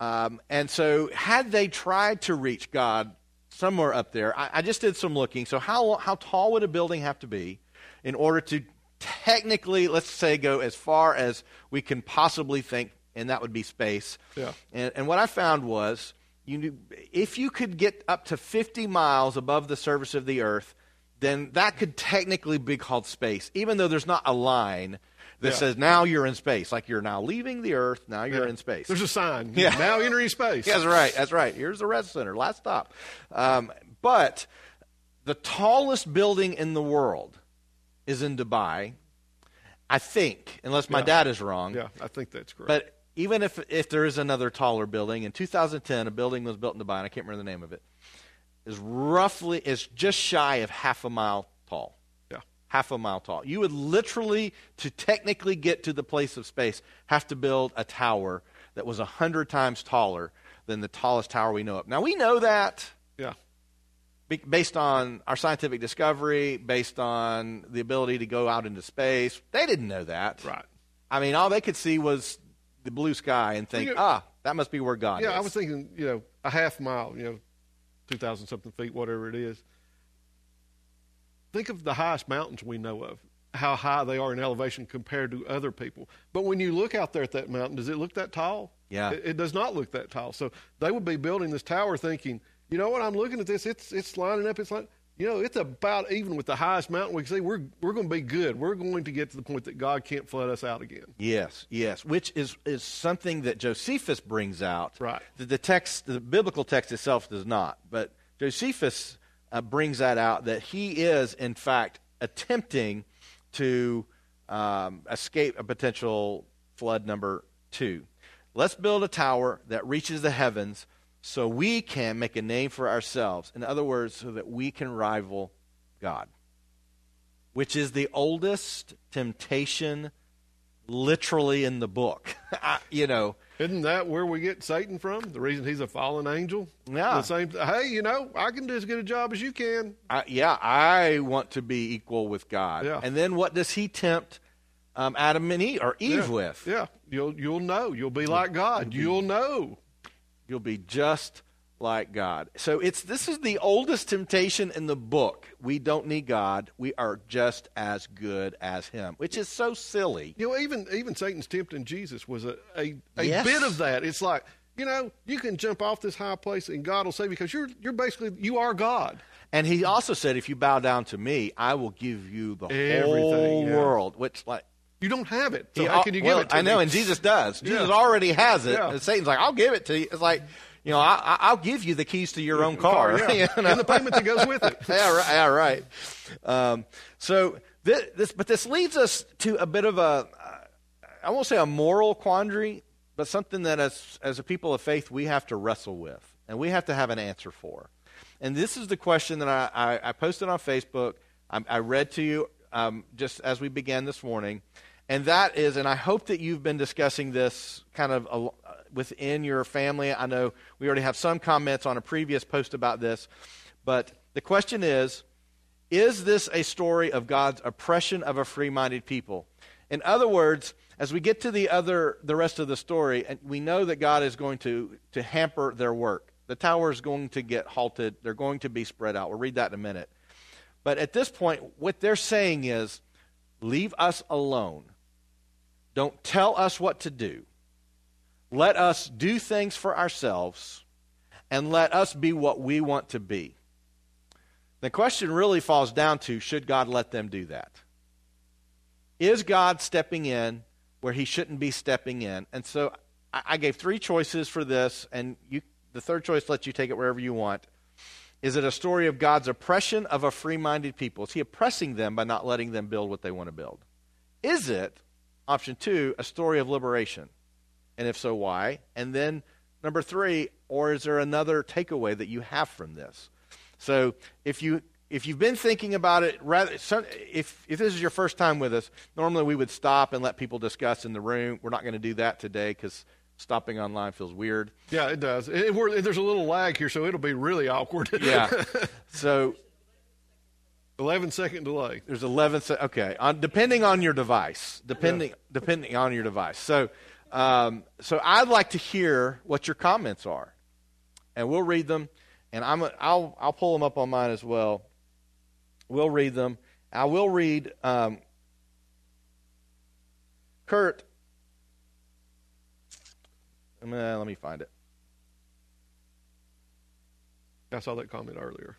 Um, and so, had they tried to reach God somewhere up there, I, I just did some looking. So, how, how tall would a building have to be in order to technically, let's say, go as far as we can possibly think, and that would be space? Yeah. And, and what I found was, you knew, if you could get up to 50 miles above the surface of the earth, then that could technically be called space, even though there's not a line that Yeah. says now you're in space. Like you're now leaving the earth, now you're Yeah. in space. There's a sign. Yeah. Now entering space. yeah, That's right. That's right. Here's the red center. Last stop. Um, but the tallest building in the world is in Dubai. I think, unless my dad is wrong. Yeah, I think that's correct. But even if if there is another taller building, in 2010, a building was built in Dubai, and I can't remember the name of it. Is roughly is just shy of half a mile tall. yeah. Half a mile tall. You would literally, to technically get to the place of space, have to build a tower that was a hundred times taller than the tallest tower we know of. Now we know that Yeah. based on our scientific discovery, based on the ability to go out into space. They didn't know that. Right. I mean, all they could see was the blue sky and think, You- ah, that must be where God is. Yeah, is. I was thinking, you know, a half mile, you know, 2,000 something feet, whatever it is. Think of the highest mountains we know of, how high they are in elevation compared to other people. But when you look out there at that mountain, does it look that tall? Yeah. It, it does not look that tall. So they would be building this tower thinking, you know what, I'm looking at this, it's, it's lining up, it's like, you know, it's about even with the highest mountain we can see. We're, we're going to be good. We're going to get to the point that God can't flood us out again. Yes, yes, which is, is something that Josephus brings out. Right. The, the text, the biblical text itself does not, but Josephus uh, brings that out that he is, in fact, attempting to um, escape a potential flood number two. Let's build a tower that reaches the heavens so we can make a name for ourselves. In other words, so that we can rival God, which is the oldest temptation literally in the book. I- you know, Isn't that where we get Satan from? The reason he's a fallen angel? Yeah. The same. Hey, you know, I can do as good a job as you can. I, yeah, I want to be equal with God. Yeah. And then what does he tempt um, Adam and Eve or Eve yeah. with? Yeah. You'll you'll know. You'll be like God. You'll know. You'll be just like God. So it's this is the oldest temptation in the book. We don't need God. We are just as good as him, which is so silly. You know, even even Satan's tempting Jesus was a a, a Yes. bit of that. It's like you know, you can jump off this high place and God will save you because you're you're basically you are God. And he also said, if you bow down to me, I will give you the Everything, whole yeah. world. Which like You don't have it. So He how can you well, give it to I know, and Jesus does. Jesus Yeah. already has it. Yeah. And Satan's like, I'll give it to you. It's like, you know, I, will give you the keys to your own car, car yeah. you know? and the payment that goes with it. yeah, right. Yeah, right. Um, so this, this, but this leads us to a bit of a, I won't say a moral quandary, but something that as as a people of faith we have to wrestle with and we have to have an answer for. And this is the question that I, I, I posted on Facebook. I, I read to you um, just as we began this morning. And that is, and I hope that you've been discussing this kind of uh, within your family. I know we already have some comments on a previous post about this. But the question is Is this a story of God's oppression of a free minded people? In other words, as we get to the other the rest of the story, and we know that God is going to, to hamper their work. The tower is going to get halted. They're going to be spread out. We'll read that in a minute. But at this point, what they're saying is, leave us alone. Don't tell us what to do. Let us do things for ourselves and let us be what we want to be. The question really falls down to should God let them do that? Is God stepping in where he shouldn't be stepping in? And so I, gave three choices for this, and you, the third choice lets you take it wherever you want. Is it a story of God's oppression of a free minded people? Is he oppressing them by not letting them build what they want to build? Is it Option two, a story of liberation. And if so, why? And then number three, or is there another takeaway that you have from this? So if you if you've been thinking about it, rather if if this is your first time with us, normally we would stop and let people discuss in the room. We're not going to do that today because stopping online feels weird. Yeah, it does. It, there's a little lag here, so it'll be really awkward. yeah. So 11 second delay. There's 11 se- okay, on, depending on your device, depending yeah. depending on your device. So um, so I'd like to hear what your comments are. And we'll read them and I'm a, I'll I'll pull them up on mine as well. We'll read them. I will read um, Kurt uh, let me find it. I saw that comment earlier.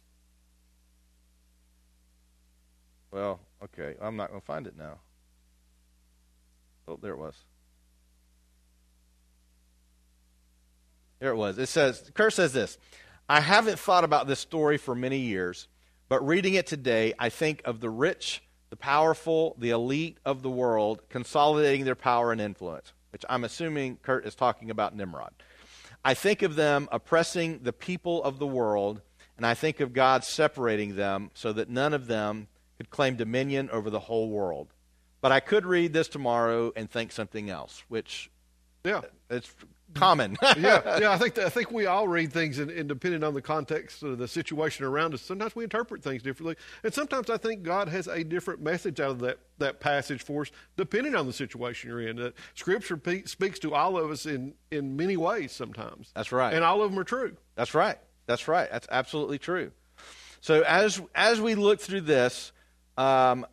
Well, okay. I'm not going to find it now. Oh, there it was. There it was. It says, Kurt says this I haven't thought about this story for many years, but reading it today, I think of the rich, the powerful, the elite of the world consolidating their power and influence, which I'm assuming Kurt is talking about Nimrod. I think of them oppressing the people of the world, and I think of God separating them so that none of them could claim dominion over the whole world. But I could read this tomorrow and think something else, which yeah, it's common. yeah, yeah. I think I think we all read things, and, and, depending on the context of the situation around us, sometimes we interpret things differently, and sometimes I think God has a different message out of that that passage for us, depending on the situation you're in. Uh, scripture pe- speaks to all of us in in many ways. Sometimes that's right, and all of them are true. That's right. That's right. That's absolutely true. So as as we look through this, um,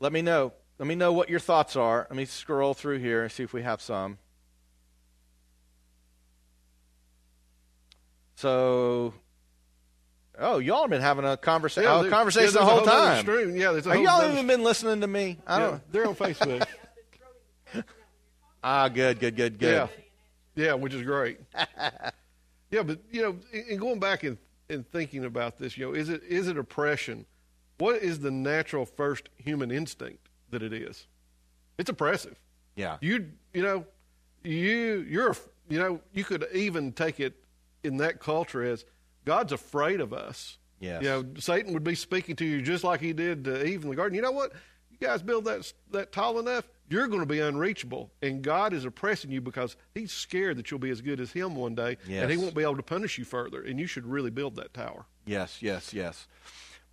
let me know. Let me know what your thoughts are. Let me scroll through here and see if we have some. So, oh, y'all have been having a conversation. yeah, conversation yeah, the whole time. Stream. Yeah, Are y'all even been listening to me? I don't. Yeah, they're on Facebook. ah, good, good, good, good. Yeah, yeah, which is great. yeah, but you know, in going back and, and thinking about this, you know, is it is it oppression? What is the natural first human instinct that it is? It's oppressive. Yeah. You you know, you you're you know, you could even take it in that culture as God's afraid of us. Yes. You know, Satan would be speaking to you just like he did to Eve in the garden. You know what? You guys build that that tall enough, you're going to be unreachable, and God is oppressing you because He's scared that you'll be as good as Him one day, yes. and He won't be able to punish you further. And you should really build that tower. Yes, yes, yes.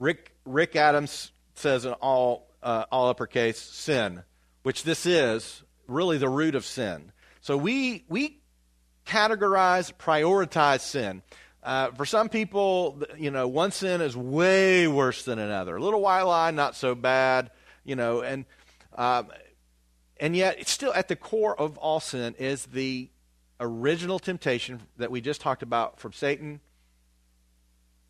Rick, Rick Adams says in all, uh, all uppercase, sin, which this is really the root of sin. So we, we categorize, prioritize sin. Uh, for some people, you know, one sin is way worse than another. A little while I, not so bad, you know, and um, and yet, it's still at the core of all sin is the original temptation that we just talked about from Satan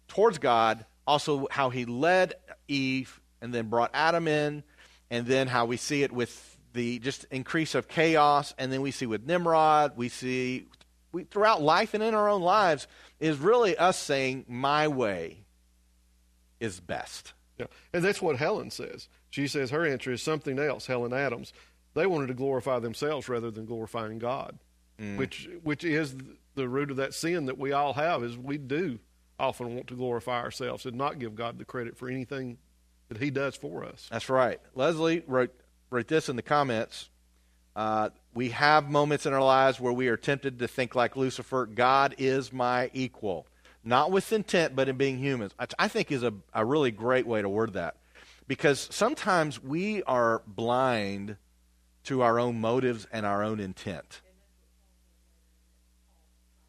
towards God also how he led Eve and then brought Adam in, and then how we see it with the just increase of chaos, and then we see with Nimrod, we see we, throughout life and in our own lives is really us saying, my way is best. Yeah. And that's what Helen says. She says her answer is something else, Helen Adams. They wanted to glorify themselves rather than glorifying God, mm. which, which is the root of that sin that we all have is we do often want to glorify ourselves and not give God the credit for anything that he does for us. That's right. Leslie wrote, wrote this in the comments. Uh, we have moments in our lives where we are tempted to think like Lucifer God is my equal. Not with intent, but in being humans. I think is a, a really great way to word that. Because sometimes we are blind to our own motives and our own intent.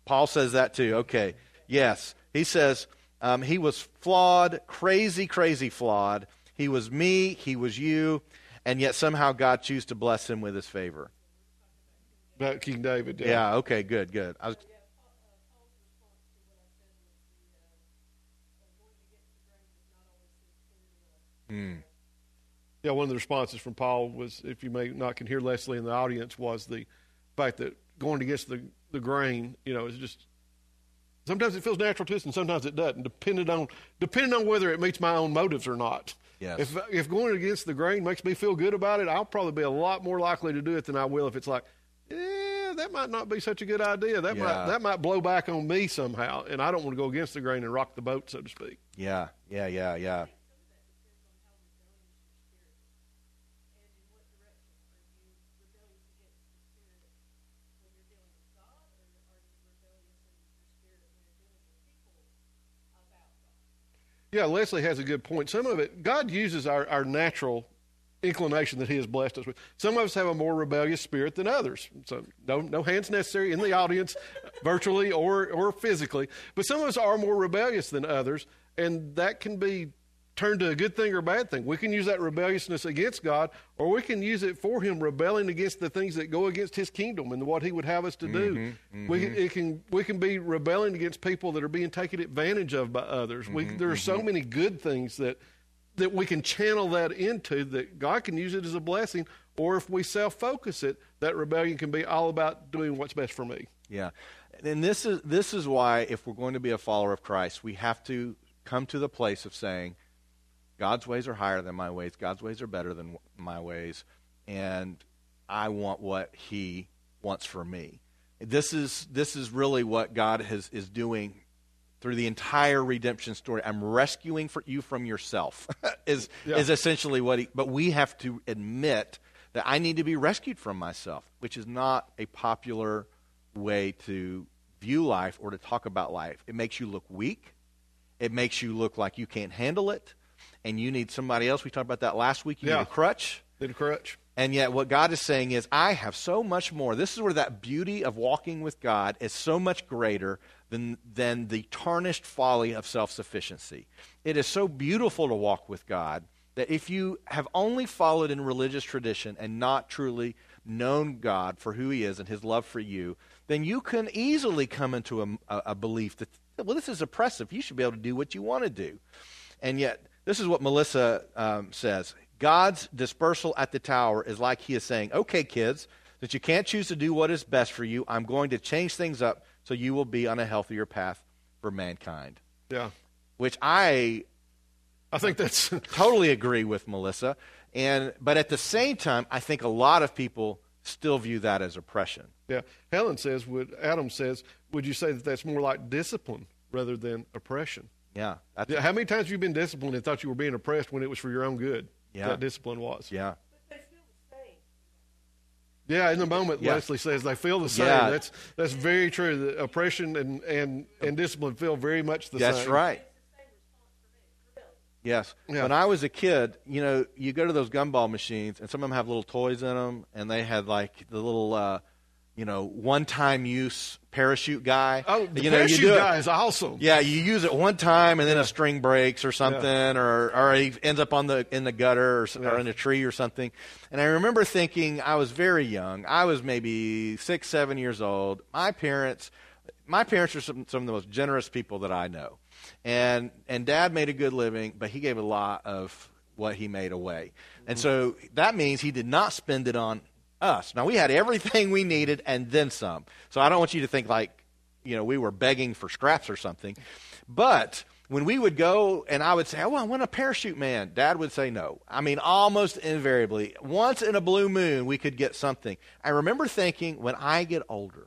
Paul says that too. Okay. Yes. He says um, he was flawed, crazy, crazy flawed. He was me, he was you, and yet somehow God chose to bless him with his favor. About King David. Yeah. yeah okay. Good. Good. I was, Hmm. Yeah, one of the responses from Paul was, if you may not can hear Leslie in the audience, was the fact that going against the, the grain, you know, is just sometimes it feels natural to us and sometimes it doesn't, depending on depending on whether it meets my own motives or not. Yes. If if going against the grain makes me feel good about it, I'll probably be a lot more likely to do it than I will if it's like, yeah, that might not be such a good idea. That yeah. might that might blow back on me somehow, and I don't want to go against the grain and rock the boat, so to speak. Yeah, yeah, yeah, yeah. Yeah, Leslie has a good point. Some of it, God uses our, our natural inclination that He has blessed us with. Some of us have a more rebellious spirit than others. So no, no hands necessary in the audience, virtually or, or physically. But some of us are more rebellious than others, and that can be turn to a good thing or a bad thing. We can use that rebelliousness against God, or we can use it for Him, rebelling against the things that go against His kingdom and what He would have us to do. Mm-hmm, mm-hmm. We, it can, we can be rebelling against people that are being taken advantage of by others. Mm-hmm, we, there are so mm-hmm. many good things that, that we can channel that into that God can use it as a blessing, or if we self focus it, that rebellion can be all about doing what's best for me. Yeah. And this is, this is why, if we're going to be a follower of Christ, we have to come to the place of saying, God's ways are higher than my ways. God's ways are better than my ways. And I want what He wants for me. This is, this is really what God has, is doing through the entire redemption story. I'm rescuing for you from yourself, is, yeah. is essentially what He. But we have to admit that I need to be rescued from myself, which is not a popular way to view life or to talk about life. It makes you look weak. It makes you look like you can't handle it and you need somebody else. We talked about that last week. You yeah. need a crutch. Need a crutch. And yet, what God is saying is, I have so much more. This is where that beauty of walking with God is so much greater than, than the tarnished folly of self sufficiency. It is so beautiful to walk with God that if you have only followed in religious tradition and not truly known God for who He is and His love for you, then you can easily come into a, a, a belief that, well, this is oppressive. You should be able to do what you want to do. And yet, this is what Melissa um, says God's dispersal at the tower is like he is saying, okay, kids, that you can't choose to do what is best for you, I'm going to change things up so you will be on a healthier path for mankind. Yeah. Which I. I think that's totally agree with Melissa, and but at the same time, I think a lot of people still view that as oppression. Yeah, Helen says, would Adam says, would you say that that's more like discipline rather than oppression? Yeah. yeah. How many times have you been disciplined and thought you were being oppressed when it was for your own good? Yeah. That discipline was. Yeah. Yeah, in the moment, yeah. Leslie says they feel the same. Yeah. That's that's very true. The oppression and, and, and discipline feel very much the that's same. That's right. Yes. Yeah. When I was a kid, you know, you go to those gumball machines, and some of them have little toys in them, and they had like the little uh, you know, one-time use parachute guy. Oh, the you know, parachute you guy it, is awesome. Yeah, you use it one time and then yeah. a string breaks or something, yeah. or or he ends up on the in the gutter or, yeah. or, in a tree or something. And I remember thinking, I was very young. I was maybe six, seven years old. My parents, my parents are some, some of the most generous people that I know, and and Dad made a good living, but he gave a lot of what he made away, and mm-hmm. so that means he did not spend it on us. Now, we had everything we needed and then some. So I don't want you to think like, you know, we were begging for scraps or something. But when we would go and I would say, Oh, I want a parachute man, Dad would say no. I mean, almost invariably. Once in a blue moon, we could get something. I remember thinking, when I get older,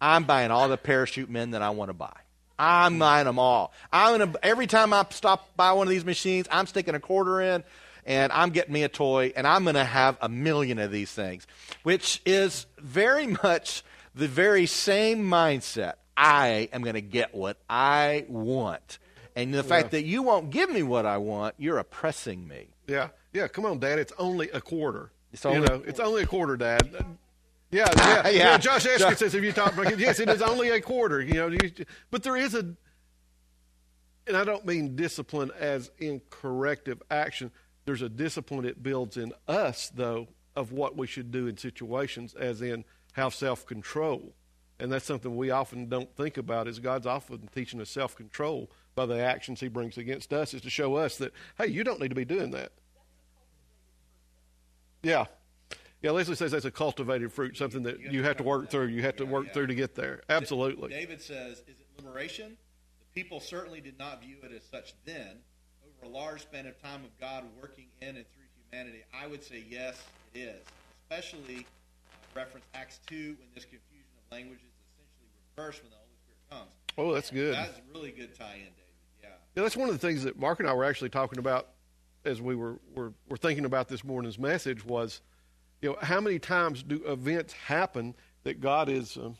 I'm buying all the parachute men that I want to buy. I'm buying them all. I'm gonna every time I stop by one of these machines, I'm sticking a quarter in, and I'm getting me a toy, and I'm gonna have a million of these things, which is very much the very same mindset. I am gonna get what I want, and the yeah. fact that you won't give me what I want, you're oppressing me. Yeah, yeah. Come on, Dad. It's only a quarter. It's only, you know, it's only a quarter, Dad. Yeah, yeah, yeah. yeah. Josh Eskin says if you talk about it? yes, it is only a quarter. You know, you, but there is a, and I don't mean discipline as in corrective action. There's a discipline it builds in us, though, of what we should do in situations, as in have self control, and that's something we often don't think about. Is God's often teaching us self control by the actions He brings against us, is to show us that hey, you don't need to be doing that. Yeah, yeah, Leslie says that's a cultivated fruit, something that you, you have to work through. You have to work yeah. through to get there. Absolutely. David says, is it liberation? The people certainly did not view it as such then. A large span of time of God working in and through humanity, I would say yes, it is. Especially uh, reference Acts 2 when this confusion of language is essentially reversed when the Holy Spirit comes. Oh, that's good. That's a really good tie in, David. Yeah. Yeah, that's one of the things that Mark and I were actually talking about as we were, were, were thinking about this morning's message was – you know, how many times do events happen that God is uh,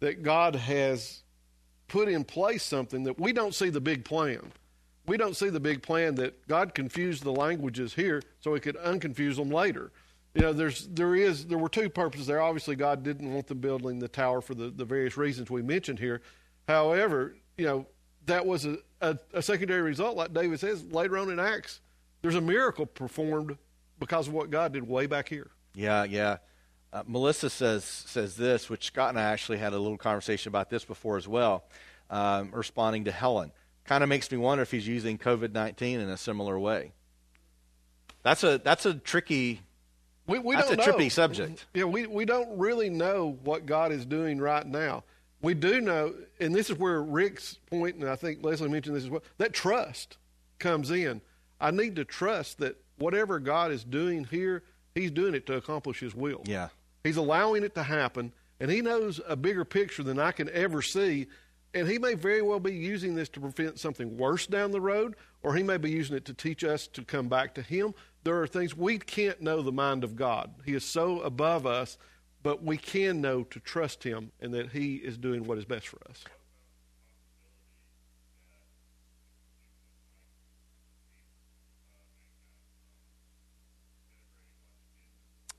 that God has put in place something that we don't see the big plan. We don't see the big plan that God confused the languages here so He could unconfuse them later. You know, there's there is there were two purposes there. Obviously, God didn't want them building the tower for the, the various reasons we mentioned here. However, you know that was a, a, a secondary result, like David says later on in Acts. There's a miracle performed because of what God did way back here. Yeah, yeah. Uh, Melissa says says this, which Scott and I actually had a little conversation about this before as well. Um, responding to Helen, kind of makes me wonder if he's using COVID nineteen in a similar way. That's a that's a tricky. We, we that's a know. trippy subject. Yeah, we, we don't really know what God is doing right now. We do know, and this is where Rick's point, and I think Leslie mentioned this as well, that trust comes in. I need to trust that whatever God is doing here, He's doing it to accomplish His will. Yeah. He's allowing it to happen, and He knows a bigger picture than I can ever see. And He may very well be using this to prevent something worse down the road, or He may be using it to teach us to come back to Him. There are things we can't know the mind of God. He is so above us, but we can know to trust Him and that He is doing what is best for us.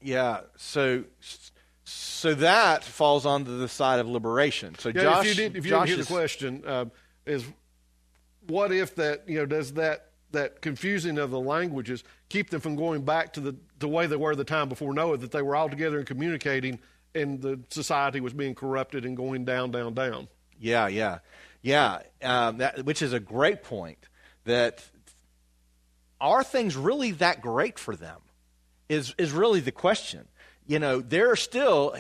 Yeah. So so that falls onto the side of liberation. So yeah, Josh, if you, did, if you didn't hear the question, uh, is what if that you know does that that confusing of the languages keep them from going back to the the way they were the time before Noah, that they were all together and communicating, and the society was being corrupted and going down, down, down. Yeah, yeah, yeah. Um, that, which is a great point. That are things really that great for them? is, is really the question. You know, they're still,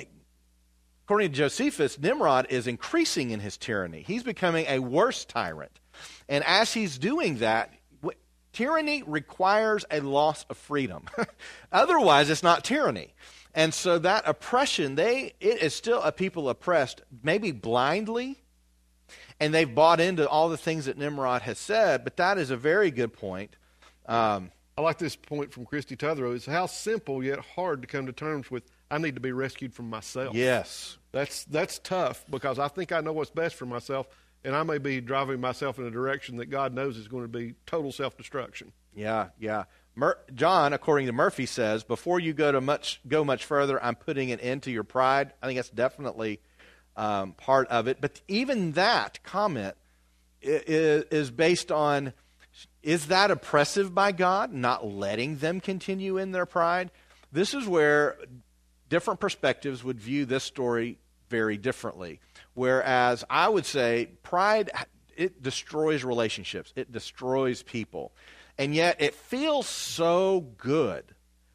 according to Josephus, Nimrod is increasing in his tyranny. He's becoming a worse tyrant. And as he's doing that, tyranny requires a loss of freedom. Otherwise, it's not tyranny. And so that oppression, they it is still a people oppressed, maybe blindly, and they've bought into all the things that Nimrod has said. But that is a very good point. Um, I like this point from Christy Tutherow is how simple yet hard to come to terms with I need to be rescued from myself. Yes. That's that's tough because I think I know what's best for myself and I may be driving myself in a direction that God knows is going to be total self-destruction. Yeah, yeah. Mur- John, according to Murphy, says before you go to much go much further, I'm putting an end to your pride. I think that's definitely um, part of it. But even that comment is, is based on is that oppressive by God, not letting them continue in their pride? This is where different perspectives would view this story very differently. Whereas I would say pride, it destroys relationships, it destroys people. And yet it feels so good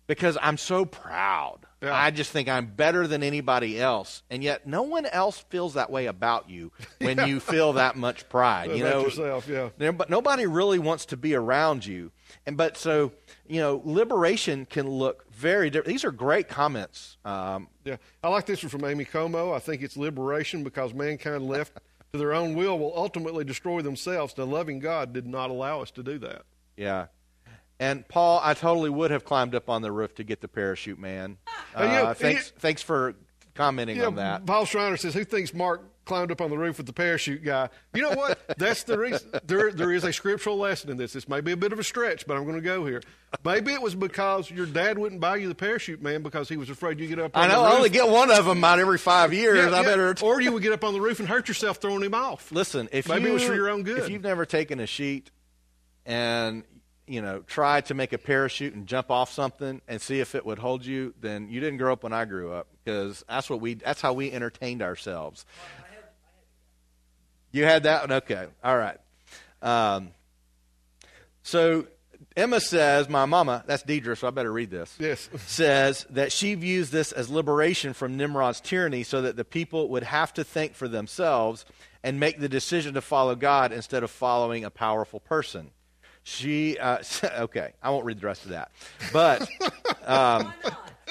because I'm so proud. Yeah. I just think I'm better than anybody else, and yet no one else feels that way about you when you feel that much pride. you know, yourself, yeah. but nobody really wants to be around you. And but so you know, liberation can look very different. These are great comments. Um, Yeah, I like this one from Amy Como. I think it's liberation because mankind left to their own will will ultimately destroy themselves. The loving God did not allow us to do that. yeah. And Paul, I totally would have climbed up on the roof to get the parachute, man. Uh, Uh, yeah, thanks, yeah. thanks for commenting Yeah, on that. Paul Schreiner says, "Who thinks Mark climbed up on the roof with the parachute guy?" You know what? That's the reason. There, there is a scriptural lesson in this. This may be a bit of a stretch, but I'm going to go here. Maybe it was because your dad wouldn't buy you the parachute, man, because he was afraid you get up. On I know. The I only get one of them about every five years. Yeah, I yeah. better. or you would get up on the roof and hurt yourself throwing him off. Listen, if Maybe you, it was for your own good. If you've never taken a sheet and you know tried to make a parachute and jump off something and see if it would hold you, then you didn't grow up when I grew up because that's what we that's how we entertained ourselves. You had that one, okay? All right. Um, so Emma says, "My mama, that's Deidre, so I better read this." Yes. says that she views this as liberation from Nimrod's tyranny so that the people would have to think for themselves and make the decision to follow God instead of following a powerful person. She, uh, okay, I won't read the rest of that. But, um,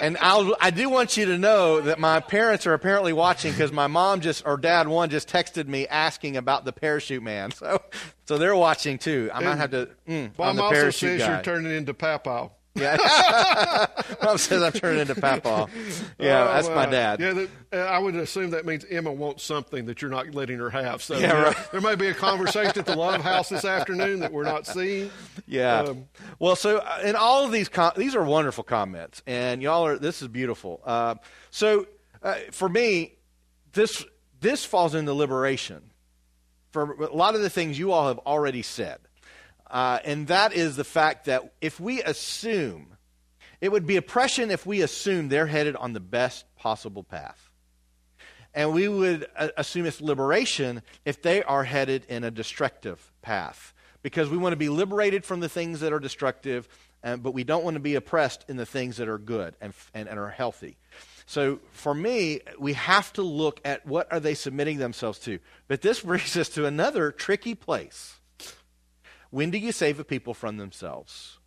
and I'll, I do want you to know that my parents are apparently watching because my mom just, or dad one just texted me asking about the parachute man. So, so they're watching too. I might And have to, mm, Mom the also parachute says guy. you're turning into Papaw. Yeah. Mom says I'm turning into Papaw. Yeah, Oh, that's my dad. Yeah, that, uh, I would assume that means Emma wants something that you're not letting her have. So Yeah, right. there may be a conversation at the Love House this afternoon that we're not seeing. Yeah. Um, well, so uh, in all of these, com- these are wonderful comments, and y'all are. This is beautiful. Uh, so uh, for me, this this falls into liberation for a lot of the things you all have already said, uh, and that is the fact that if we assume, it would be oppression if we assume they're headed on the best possible path. And we would uh, assume it's liberation if they are headed in a destructive path. Because we want to be liberated from the things that are destructive, uh, but we don't want to be oppressed in the things that are good and, and, and are healthy. So for me, we have to look at what are they submitting themselves to. But this brings us to another tricky place. When do you save a people from themselves?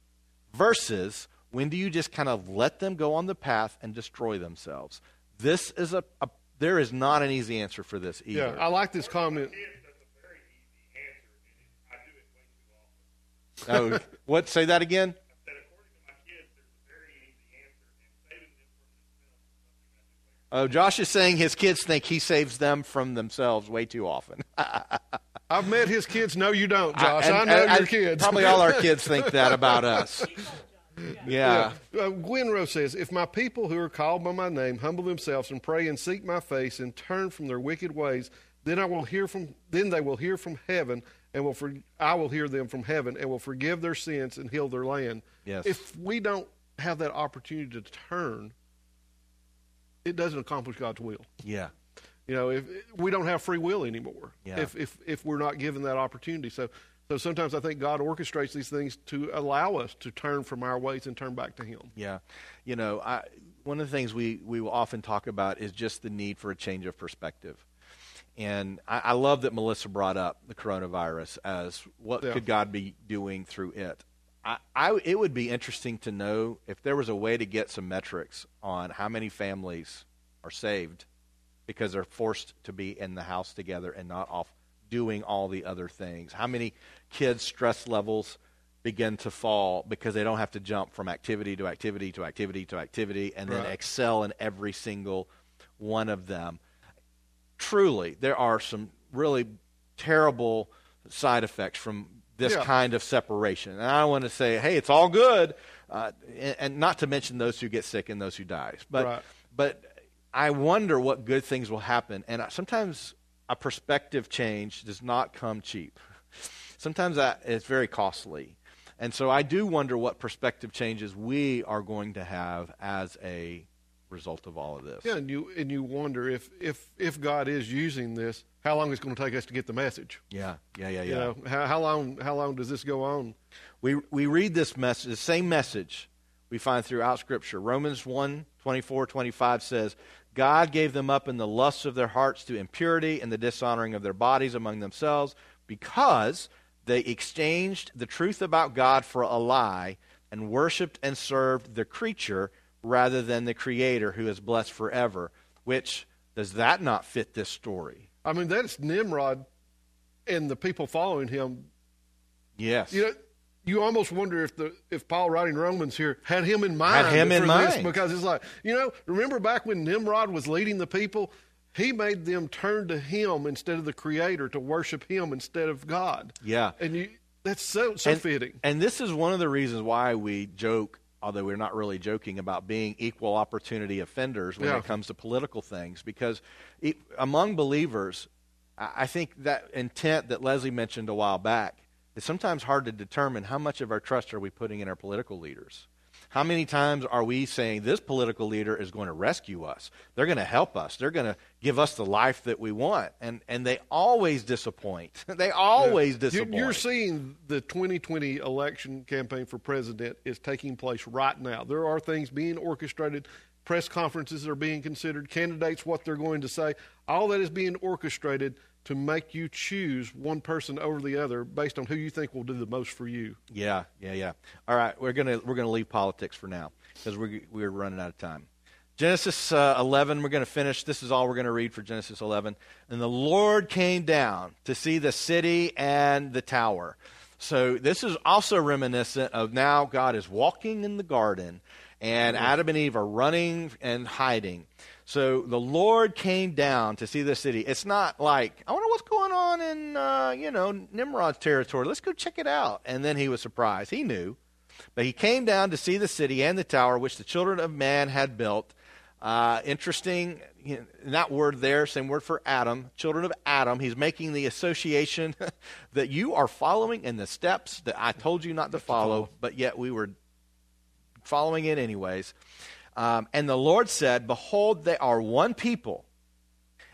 Versus when do you just kind of let them go on the path and destroy themselves? This is a, a there is not an easy answer for this either. Yeah, either. I like this comment. oh, what? Say that again. Oh, Josh is saying his kids think he saves them from themselves way too often. I've met his kids. No, you don't, Josh. I, And- know and- your kids. Probably all our kids think that about us. Yeah. Yeah. Uh, Gwen Rose says, If my people who are called by my name humble themselves and pray and seek my face and turn from their wicked ways, then I will hear from then they will hear from heaven and will for, I will hear them from heaven and will forgive their sins and heal their land. Yes. If we don't have that opportunity to turn, it doesn't accomplish God's will. Yeah. You know, if we don't have free will anymore, Yeah. if if if we're not given that opportunity, so so sometimes I think God orchestrates these things to allow us to turn from our ways and turn back to Him. Yeah. You know, I, one of the things we, we will often talk about is just the need for a change of perspective. And I, I love that Melissa brought up the coronavirus as what Yeah. could God be doing through it. I, I, it would be interesting to know if there was a way to get some metrics on how many families are saved because they're forced to be in the house together and not off doing all the other things. How many kids' stress levels begin to fall because they don't have to jump from activity to activity to activity to activity and then excel in every single one of them. Truly, there are some really terrible side effects from this Yeah. kind of separation. And I want to say, hey, it's all good, uh, and, and not to mention those who get sick and those who die. But Right. but I wonder what good things will happen. And sometimes a perspective change does not come cheap. Sometimes that is very costly. And so I do wonder what perspective changes we are going to have as a result of all of this. Yeah, and you and you wonder if if if God is using this, how long it's going to take us to get the message. Yeah, yeah, yeah, yeah. You know, how, how long how long does this go on? We we read this message, the same message, we find throughout Scripture. Romans 1 24, 25 says, God gave them up in the lusts of their hearts to impurity and the dishonoring of their bodies among themselves because they exchanged the truth about God for a lie and worshiped and served the creature rather than the Creator who is blessed forever. Which, does that not fit this story? I mean, that's Nimrod and the people following him. Yes. You know, you almost wonder if the if Paul writing Romans here had him in mind. Had him in mind because it's like you know, remember back when Nimrod was leading the people, he made them turn to him instead of the Creator to worship him instead of God. Yeah, and you that's so so and, fitting. And this is one of the reasons why we joke, although we're not really joking about being equal opportunity offenders when yeah. it comes to political things, because it, among believers, I think that intent that Leslie mentioned a while back it's sometimes hard to determine how much of our trust are we putting in our political leaders. How many times are we saying this political leader is going to rescue us? They're going to help us. They're going to give us the life that we want. And and they always disappoint. they always yeah. disappoint. You're seeing the 2020 election campaign for president is taking place right now. There are things being orchestrated. Press conferences are being considered. Candidates, what they're going to say. All that is being orchestrated to make you choose one person over the other based on who you think will do the most for you. Yeah, yeah, yeah. All right, we're gonna we're gonna leave politics for now because we're we're running out of time. Genesis uh, 11, we're going to finish. This is all we're going to read for Genesis 11. And the Lord came down to see the city and the tower. So this is also reminiscent of now God is walking in the garden, and Adam and Eve are running and hiding. So the Lord came down to see the city. It's not like, I wonder what's going on in, uh, you know, Nimrod's territory. Let's go check it out. And then he was surprised. He knew. But he came down to see the city and the tower which the children of man had built. Uh, interesting, you know, that word there, same word for Adam, children of Adam. He's making the association that you are following in the steps that I told you not to follow, but yet we were following it anyways. Um, and the Lord said, Behold, they are one people,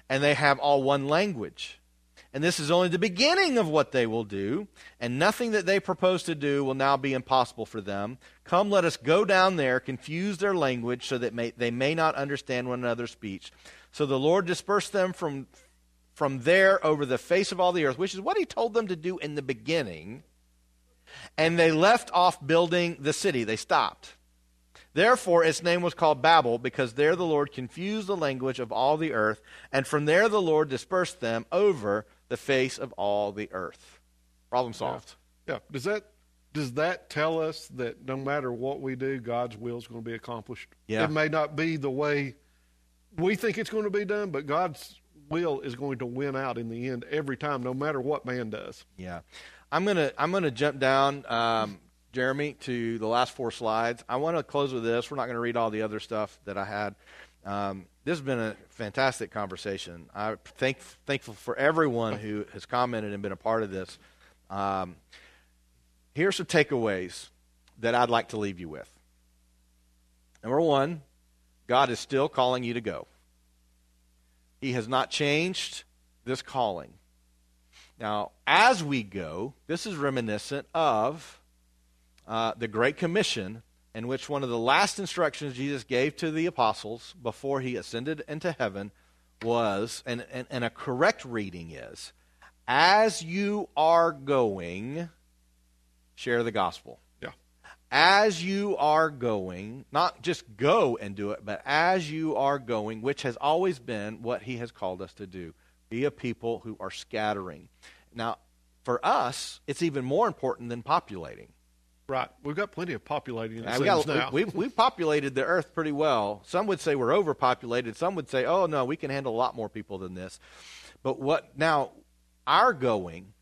and they have all one language. And this is only the beginning of what they will do, and nothing that they propose to do will now be impossible for them. Come, let us go down there, confuse their language, so that may, they may not understand one another's speech. So the Lord dispersed them from, from there over the face of all the earth, which is what He told them to do in the beginning. And they left off building the city. They stopped. Therefore, its name was called Babel, because there the Lord confused the language of all the earth, and from there the Lord dispersed them over the face of all the earth. Problem solved. Yeah. yeah. Does that does that tell us that no matter what we do, God's will is going to be accomplished? Yeah. It may not be the way we think it's going to be done, but God's will is going to win out in the end every time, no matter what man does. Yeah. I'm gonna I'm gonna jump down um, Jeremy, to the last four slides. I want to close with this. We're not going to read all the other stuff that I had. Um, this has been a fantastic conversation. I'm thank, thankful for everyone who has commented and been a part of this. Um, here's some takeaways that I'd like to leave you with. Number one, God is still calling you to go. He has not changed this calling. Now, as we go, this is reminiscent of uh, the Great Commission, in which one of the last instructions Jesus gave to the apostles before he ascended into heaven was, and, and, and a correct reading is, as you are going, share the gospel. Yeah. As you are going, not just go and do it, but as you are going, which has always been what he has called us to do be a people who are scattering. Now, for us, it's even more important than populating. Right. We've got plenty of populating we got, now. We, we, have populated the earth pretty well. Some would say we're overpopulated. Some would say, oh, no, we can handle a lot more people than this. But what now, our going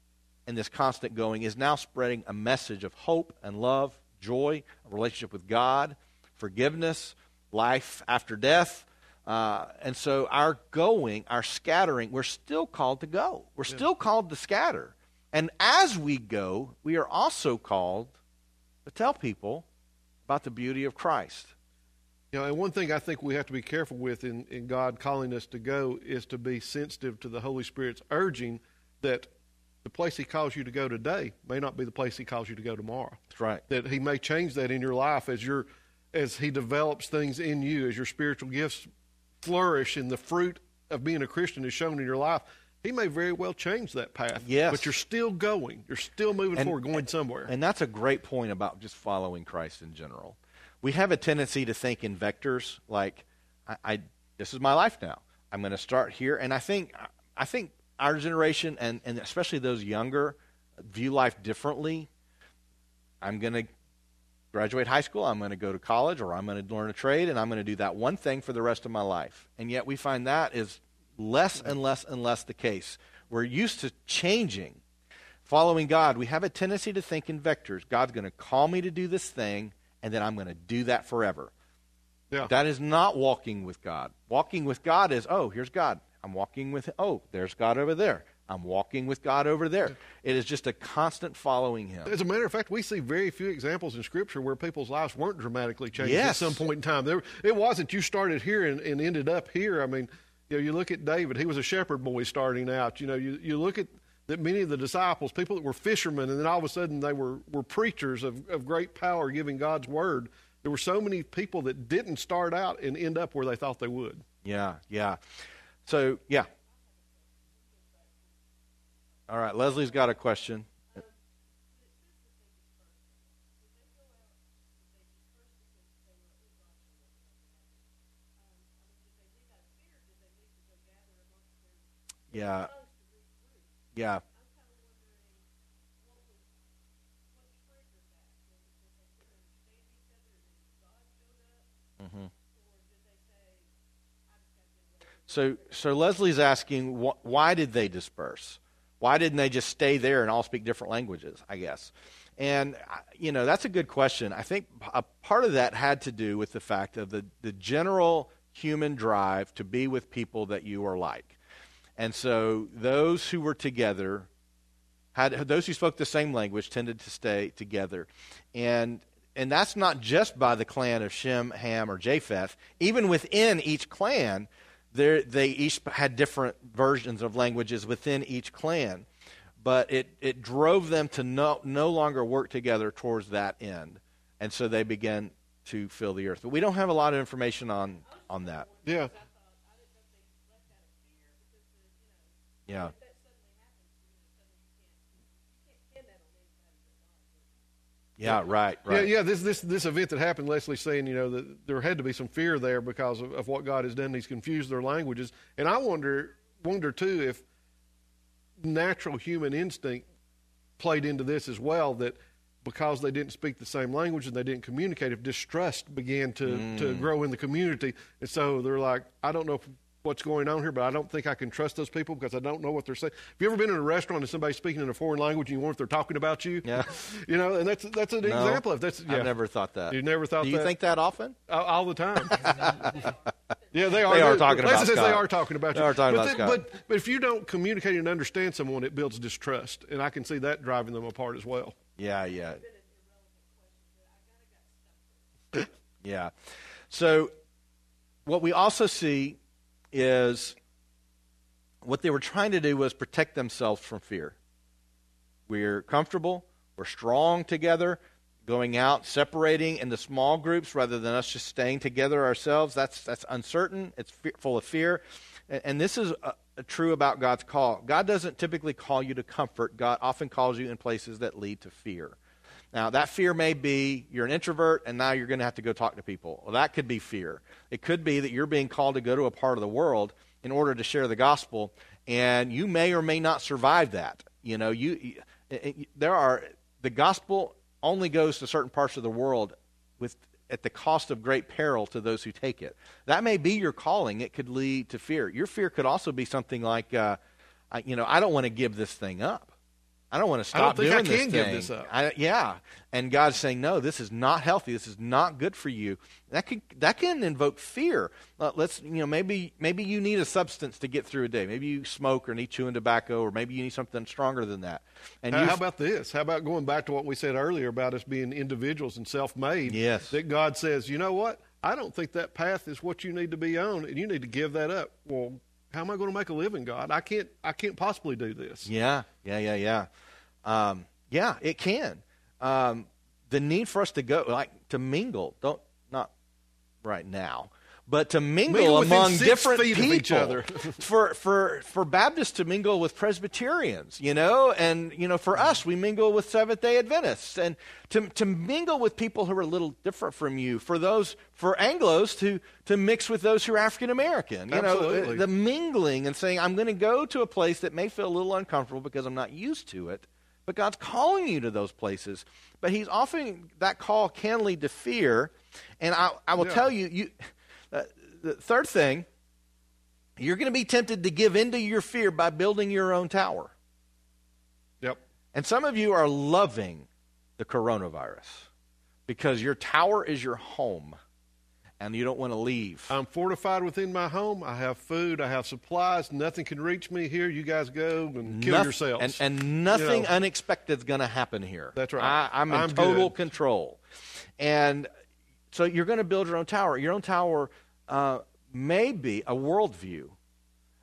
and this constant going is now spreading a message of hope and love, joy, a relationship with God, forgiveness, life after death. Uh, and so our going, our scattering, we're still called to go. We're yeah. still called to scatter. And as we go, we are also called but tell people about the beauty of Christ. You know, and one thing I think we have to be careful with in, in God calling us to go is to be sensitive to the Holy Spirit's urging that the place He calls you to go today may not be the place He calls you to go tomorrow. That's right. That He may change that in your life as you're as He develops things in you, as your spiritual gifts flourish and the fruit of being a Christian is shown in your life, He may very well change that path. Yes. But you're still going. You're still moving And- forward, going somewhere. And that's a great point about just following Christ in general. We have a tendency to think in vectors like, I, I this is my life now. I'm going to start here, and I think I think our generation and, and especially those younger view life differently. I'm going to graduate high school, I'm going to go to college, or I'm going to learn a trade, and I'm going to do that one thing for the rest of my life. And yet we find that is less and less and less the case. We're used to changing. Following God, we have a tendency to think in vectors. God's going to call me to do this thing, and then I'm going to do that forever. yeah. That is not walking with God. Walking with God is, oh, here's God. I'm walking with, oh, there's God over there. I'm walking with God over there. It is just a constant following Him. As a matter of fact, we see very few examples in Scripture where people's lives weren't dramatically changed Yes. at some point in time. There, it wasn't you started here and, and ended up here. I mean, you know, you look at David; he was a shepherd boy starting out. You know, you, you look at that many of the disciples, people that were fishermen, and then all of a sudden they were were preachers of, of great power, giving God's word. There were so many people that didn't start out and end up where they thought they would. Yeah, yeah. So, yeah. All right, Leslie's got a question. Yeah. Yeah. Mm-hmm. So, so Leslie's asking, wh- why did they disperse? Why didn't they just stay there and all speak different languages? I guess, and uh, you know that's a good question. I think a part of that had to do with the fact of the the general human drive to be with people that you are like, and so those who were together had those who spoke the same language tended to stay together, and and that's not just by the clan of Shem, Ham, or Japheth. Even within each clan, they each had different versions of languages within each clan, but it it drove them to no no longer work together towards that end, and so they began to fill the earth. But we don't have a lot of information on on that. Yeah, Yeah. Yeah, right, right. Yeah, yeah. This this this event that happened, Leslie's saying, you know, that there had to be some fear there because of, of what God has done. He's confused their languages, and I wonder wonder too if natural human instinct played into this as well. That because they didn't speak the same language and they didn't communicate, if distrust began to to mm. grow in the community, and so they're like, I don't know. What's going on here? But I don't think I can trust those people because I don't know what they're saying. Have you ever been in a restaurant and somebody's speaking in a foreign language and you wonder if they're talking about you? Yeah. you know, and that's that's an No, example of that's. Yeah. I've never thought that. You never thought Do you that? think that often? all, all the time. yeah, they are. They are talking about says they are talking about They you. are talking but about then- Scott. But but if you don't communicate and understand someone, it builds distrust, and I can see that driving them apart as well. Yeah, yeah. Yeah. So what we also see is what they were trying to do was protect themselves from fear. We're comfortable, we're strong together, going out, separating into small groups rather than us just staying together ourselves. That's that's uncertain. It's fe- full of fear. And, and this is uh, true about God's call. God doesn't typically call you to comfort. God often calls you in places that lead to fear. Now, that fear may be you're an introvert and now you're going to have to go talk to people. Well, that could be fear. It could be that you're being called to go to a part of the world in order to share the gospel, and you may or may not survive that. You know, you, you it- there are the gospel only goes to certain parts of the world with at the cost of great peril to those who take it. That may be your calling. It could lead to fear. Your fear could also be something like, uh, I, you know, I don't want to give this thing up. I don't want to I don't stop think I doing this give thing. this up. I, yeah, and God's saying, no, this is not healthy. This is not good for you. That could that can invoke fear. Uh, let's you know maybe maybe you need a substance to get through a day. Maybe you smoke or need chewing tobacco, or maybe you need something stronger than that. And How, you how about this? How about going back to what we said earlier about us being individuals and self-made? Yes. That God says, you know what? I don't think that path is what you need to be on, and you need to give that up. Well, how am I going to make a living, God? I can't. I can't possibly do this. Yeah, yeah, yeah, yeah. Um, yeah, it can. Um, the need for us to go, like to mingle, don't not right now but to mingle, mingle among different people. for, for, for Baptists to mingle with Presbyterians, you know, and, you know, for us, we mingle with Seventh day Adventists. And to, to mingle with people who are a little different from you. For those, for Anglos to, to mix with those who are African American. You Absolutely. know, the mingling and saying, I'm going to go to a place that may feel a little uncomfortable because I'm not used to it. But God's calling you to those places. But He's often, that call can lead to fear. And I, I will yeah. tell you, you uh, the third thing, you're going to be tempted to give into your fear by building your own tower. Yep. And some of you are loving the coronavirus because your tower is your home and you don't want to leave. I'm fortified within my home. I have food. I have supplies. Nothing can reach me here. You guys go and kill Noth- yourselves. And, and nothing you know, unexpected is going to happen here. That's right. I, am in I'm total good. control. And so you're going to build your own tower. Your own tower uh, maybe a worldview.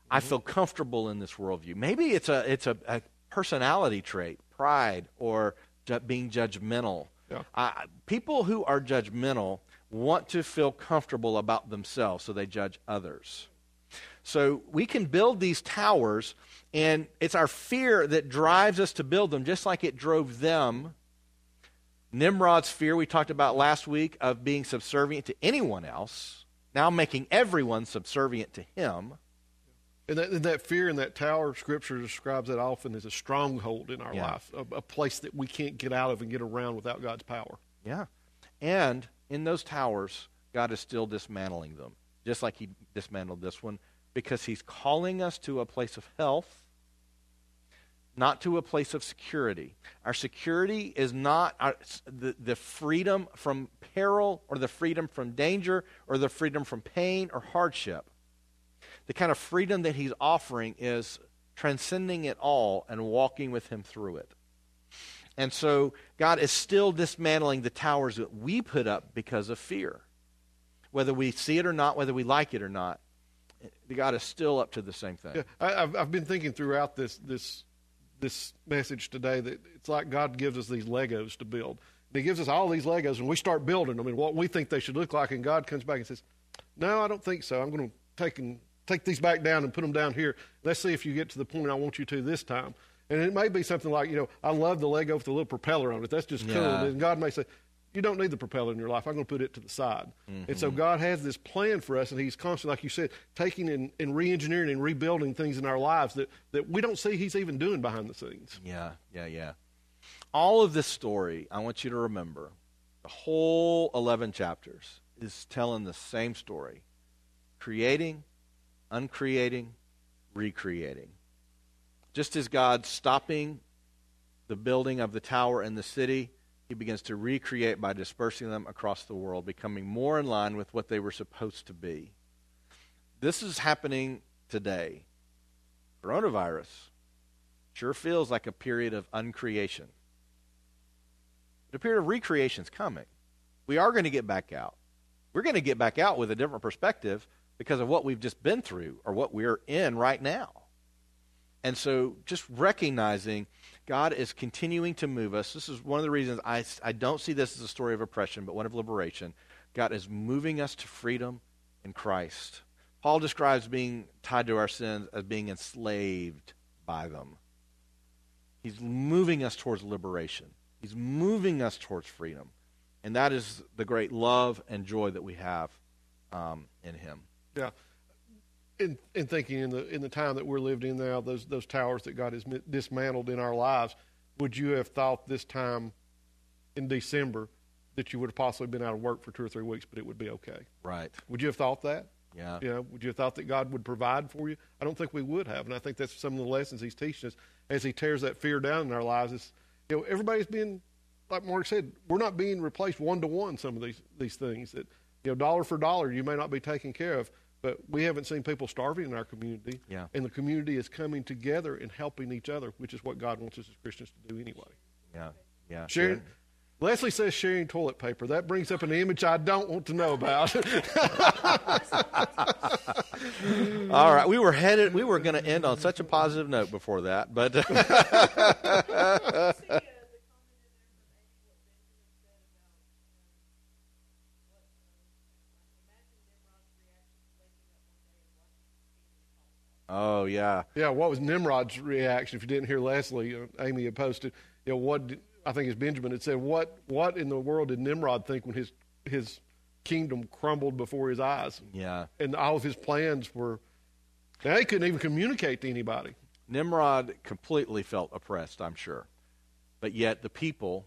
I mm-hmm. feel comfortable in this worldview. Maybe it's a it's a, a personality trait, pride, or ju- being judgmental. Yeah. Uh, people who are judgmental want to feel comfortable about themselves, so they judge others. So we can build these towers, and it's our fear that drives us to build them, just like it drove them. Nimrod's fear, we talked about last week, of being subservient to anyone else now making everyone subservient to him. And that, and that, fear in that tower, Scripture describes that often as a stronghold in our yeah. life, a, a, place that we can't get out of and get around without God's power. Yeah. And in those towers, God is still dismantling them, just like He dismantled this one, because He's calling us to a place of health not to a place of security. Our security is not our, the, the freedom from peril or the freedom from danger or the freedom from pain or hardship. The kind of freedom that he's offering is transcending it all and walking with him through it. And so God is still dismantling the towers that we put up because of fear. Whether we see it or not, whether we like it or not, God is still up to the same thing. Yeah, I, have I've been thinking throughout this this this message today that it's like God gives us these Legos to build. He gives us all these Legos, and we start building them and what we think they should look like, and God comes back and says, "No, I don't think so. I'm going to take and take these back down and put them down here. Let's see if you get to the point I want you to this time." And it may be something like, you know, I love the Lego with the little propeller on it. That's just cool. Yeah. And God may say, you don't need the propeller in your life. I'm going to put it to the side. Mm-hmm. And so mm-hmm. God has this plan for us, and He's constantly, like you said, taking and, and re engineering and rebuilding things in our lives that, that we don't see He's even doing behind the scenes. Yeah, yeah, yeah. All of this story, I want you to remember, the whole 11 chapters is telling the same story creating, uncreating, recreating. Just as God stopping the building of the tower and the city, he begins to recreate by dispersing them across the world, becoming more in line with what they were supposed to be. This is happening today. Coronavirus sure feels like a period of uncreation. But a period of recreation is coming. We are going to get back out. We're going to get back out with a different perspective because of what we've just been through or what we're in right now. And so just recognizing God is continuing to move us. This is one of the reasons I, I don't see this as a story of oppression, but one of liberation. God is moving us to freedom in Christ. Paul describes being tied to our sins as being enslaved by them. He's moving us towards liberation. He's moving us towards freedom. And that is the great love and joy that we have um, in Him. Yeah in, in thinking in the in the time that we're lived in now, those those towers that God has dismantled in our lives, would you have thought this time in December that you would have possibly been out of work for two or three weeks, but it would be okay? Right. Would you have thought that? Yeah. You know, would you have thought that God would provide for you? I don't think we would have, and I think that's some of the lessons He's teaching us as He tears that fear down in our lives. Is you know, everybody's being like Mark said, we're not being replaced one to one. Some of these these things that you know, dollar for dollar, you may not be taken care of. But we haven't seen people starving in our community. Yeah. And the community is coming together and helping each other, which is what God wants us as Christians to do anyway. Yeah. Yeah. Sharing, yeah. Leslie says sharing toilet paper. That brings up an image I don't want to know about. All right, we were headed. We were going to end on such a positive note before that, but Oh yeah, yeah. What was Nimrod's reaction? If you didn't hear Leslie, uh, Amy had posted. You know what? I think it's Benjamin had said, "What what in the world did Nimrod think when his his kingdom crumbled before his eyes?" Yeah, and all of his plans were. Now he couldn't even communicate to anybody. Nimrod completely felt oppressed, I'm sure, but yet the people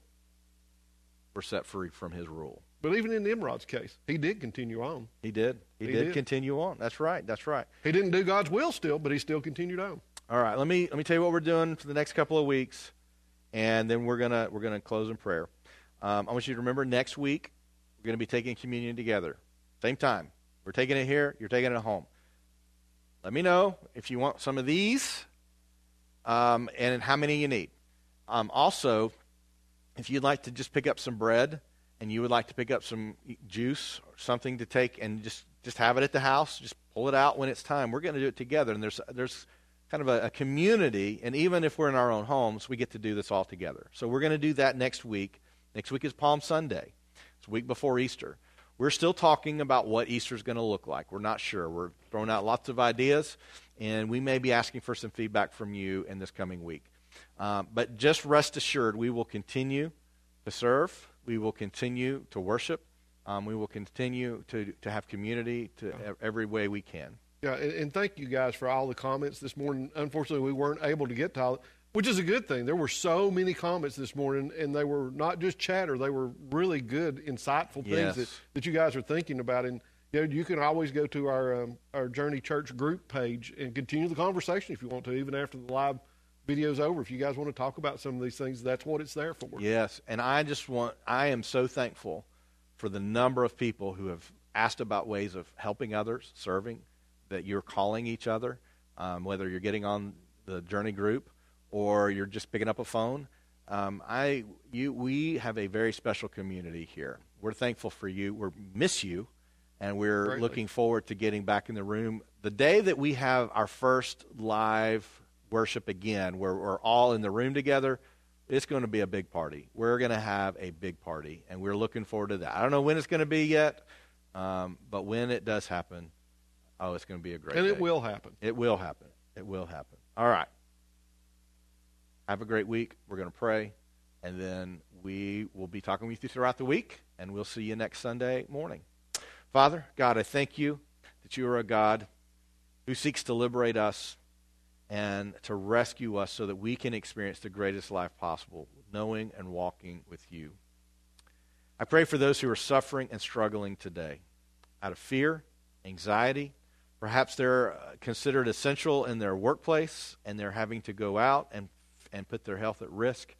were set free from his rule. But even in Nimrod's case, he did continue on. He did. He, he did, did, continue on. That's right. That's right. He didn't do God's will still, but he still continued on. All right. Let me let me tell you what we're doing for the next couple of weeks, and then we're gonna we're gonna close in prayer. Um, I want you to remember next week we're gonna be taking communion together, same time. We're taking it here. You're taking it home. Let me know if you want some of these, um, and how many you need. Um, also, if you'd like to just pick up some bread and you would like to pick up some juice or something to take and just, just have it at the house, just pull it out when it's time. We're going to do it together. And there's, there's kind of a, a community, and even if we're in our own homes, we get to do this all together. So we're going to do that next week. Next week is Palm Sunday. It's week before Easter. We're still talking about what Easter is going to look like. We're not sure. We're throwing out lots of ideas, and we may be asking for some feedback from you in this coming week. Um, but just rest assured, we will continue to serve. We will continue to worship. Um, we will continue to, to have community to yeah. every way we can. Yeah, and, and, thank you guys for all the comments this morning. Unfortunately, we weren't able to get to all, which is a good thing. There were so many comments this morning, and they were not just chatter; they were really good, insightful things yes. that, that you guys are thinking about. And you, know, you can always go to our um, our Journey Church group page and continue the conversation if you want to, even after the live video's over. If you guys want to talk about some of these things, that's what it's there for. Yes, and I just want, I am so thankful for the number of people who have asked about ways of helping others, serving, that you're calling each other, um, whether you're getting on the journey group or you're just picking up a phone. Um, I, you, we have a very special community here. We're thankful for you. We miss you, and we're Greatly. looking forward to getting back in the room. The day that we have our first live worship again, where we're all in the room together, it's going to be a big party. We're going to have a big party, and we're looking forward to that. I don't know when it's going to be yet, um, but when it does happen, oh, it's going to be a great And day. it will happen. It will happen. It will happen. All right. Have a great week. We're going to pray, and then we will be talking with you throughout the week, and we'll see you next Sunday morning. Father, God, I thank you that you are a God who seeks to liberate us and to rescue us so that we can experience the greatest life possible, knowing and walking with you. I pray for those who are suffering and struggling today out of fear, anxiety. Perhaps they're uh, considered essential in their workplace and they're having to go out and, and put their health at risk.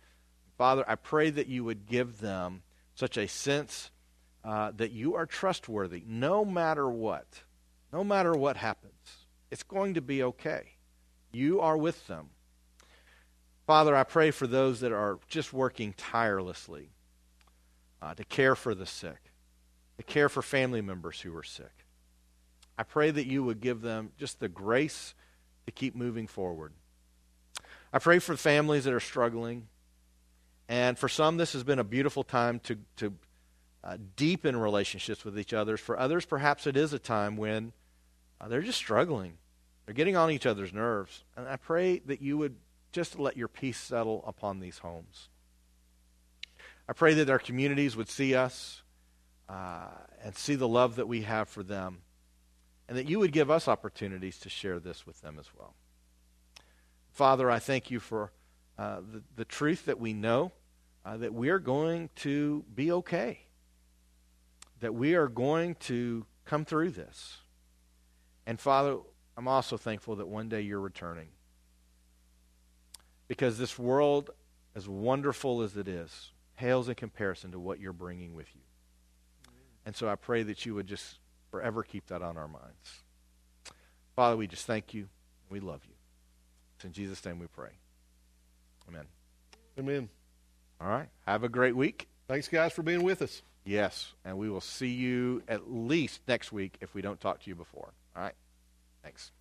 Father, I pray that you would give them such a sense uh, that you are trustworthy no matter what. No matter what happens, it's going to be okay. You are with them. Father, I pray for those that are just working tirelessly uh, to care for the sick, to care for family members who are sick. I pray that you would give them just the grace to keep moving forward. I pray for families that are struggling. And for some, this has been a beautiful time to, to uh, deepen relationships with each other. For others, perhaps it is a time when uh, they're just struggling. They're getting on each other's nerves. And I pray that you would just let your peace settle upon these homes. I pray that our communities would see us uh, and see the love that we have for them, and that you would give us opportunities to share this with them as well. Father, I thank you for uh, the, the truth that we know uh, that we are going to be okay, that we are going to come through this. And Father, I'm also thankful that one day you're returning. Because this world, as wonderful as it is, pales in comparison to what you're bringing with you. And so I pray that you would just forever keep that on our minds. Father, we just thank you. We love you. It's in Jesus' name we pray. Amen. Amen. All right. Have a great week. Thanks, guys, for being with us. Yes. And we will see you at least next week if we don't talk to you before. All right. Thanks.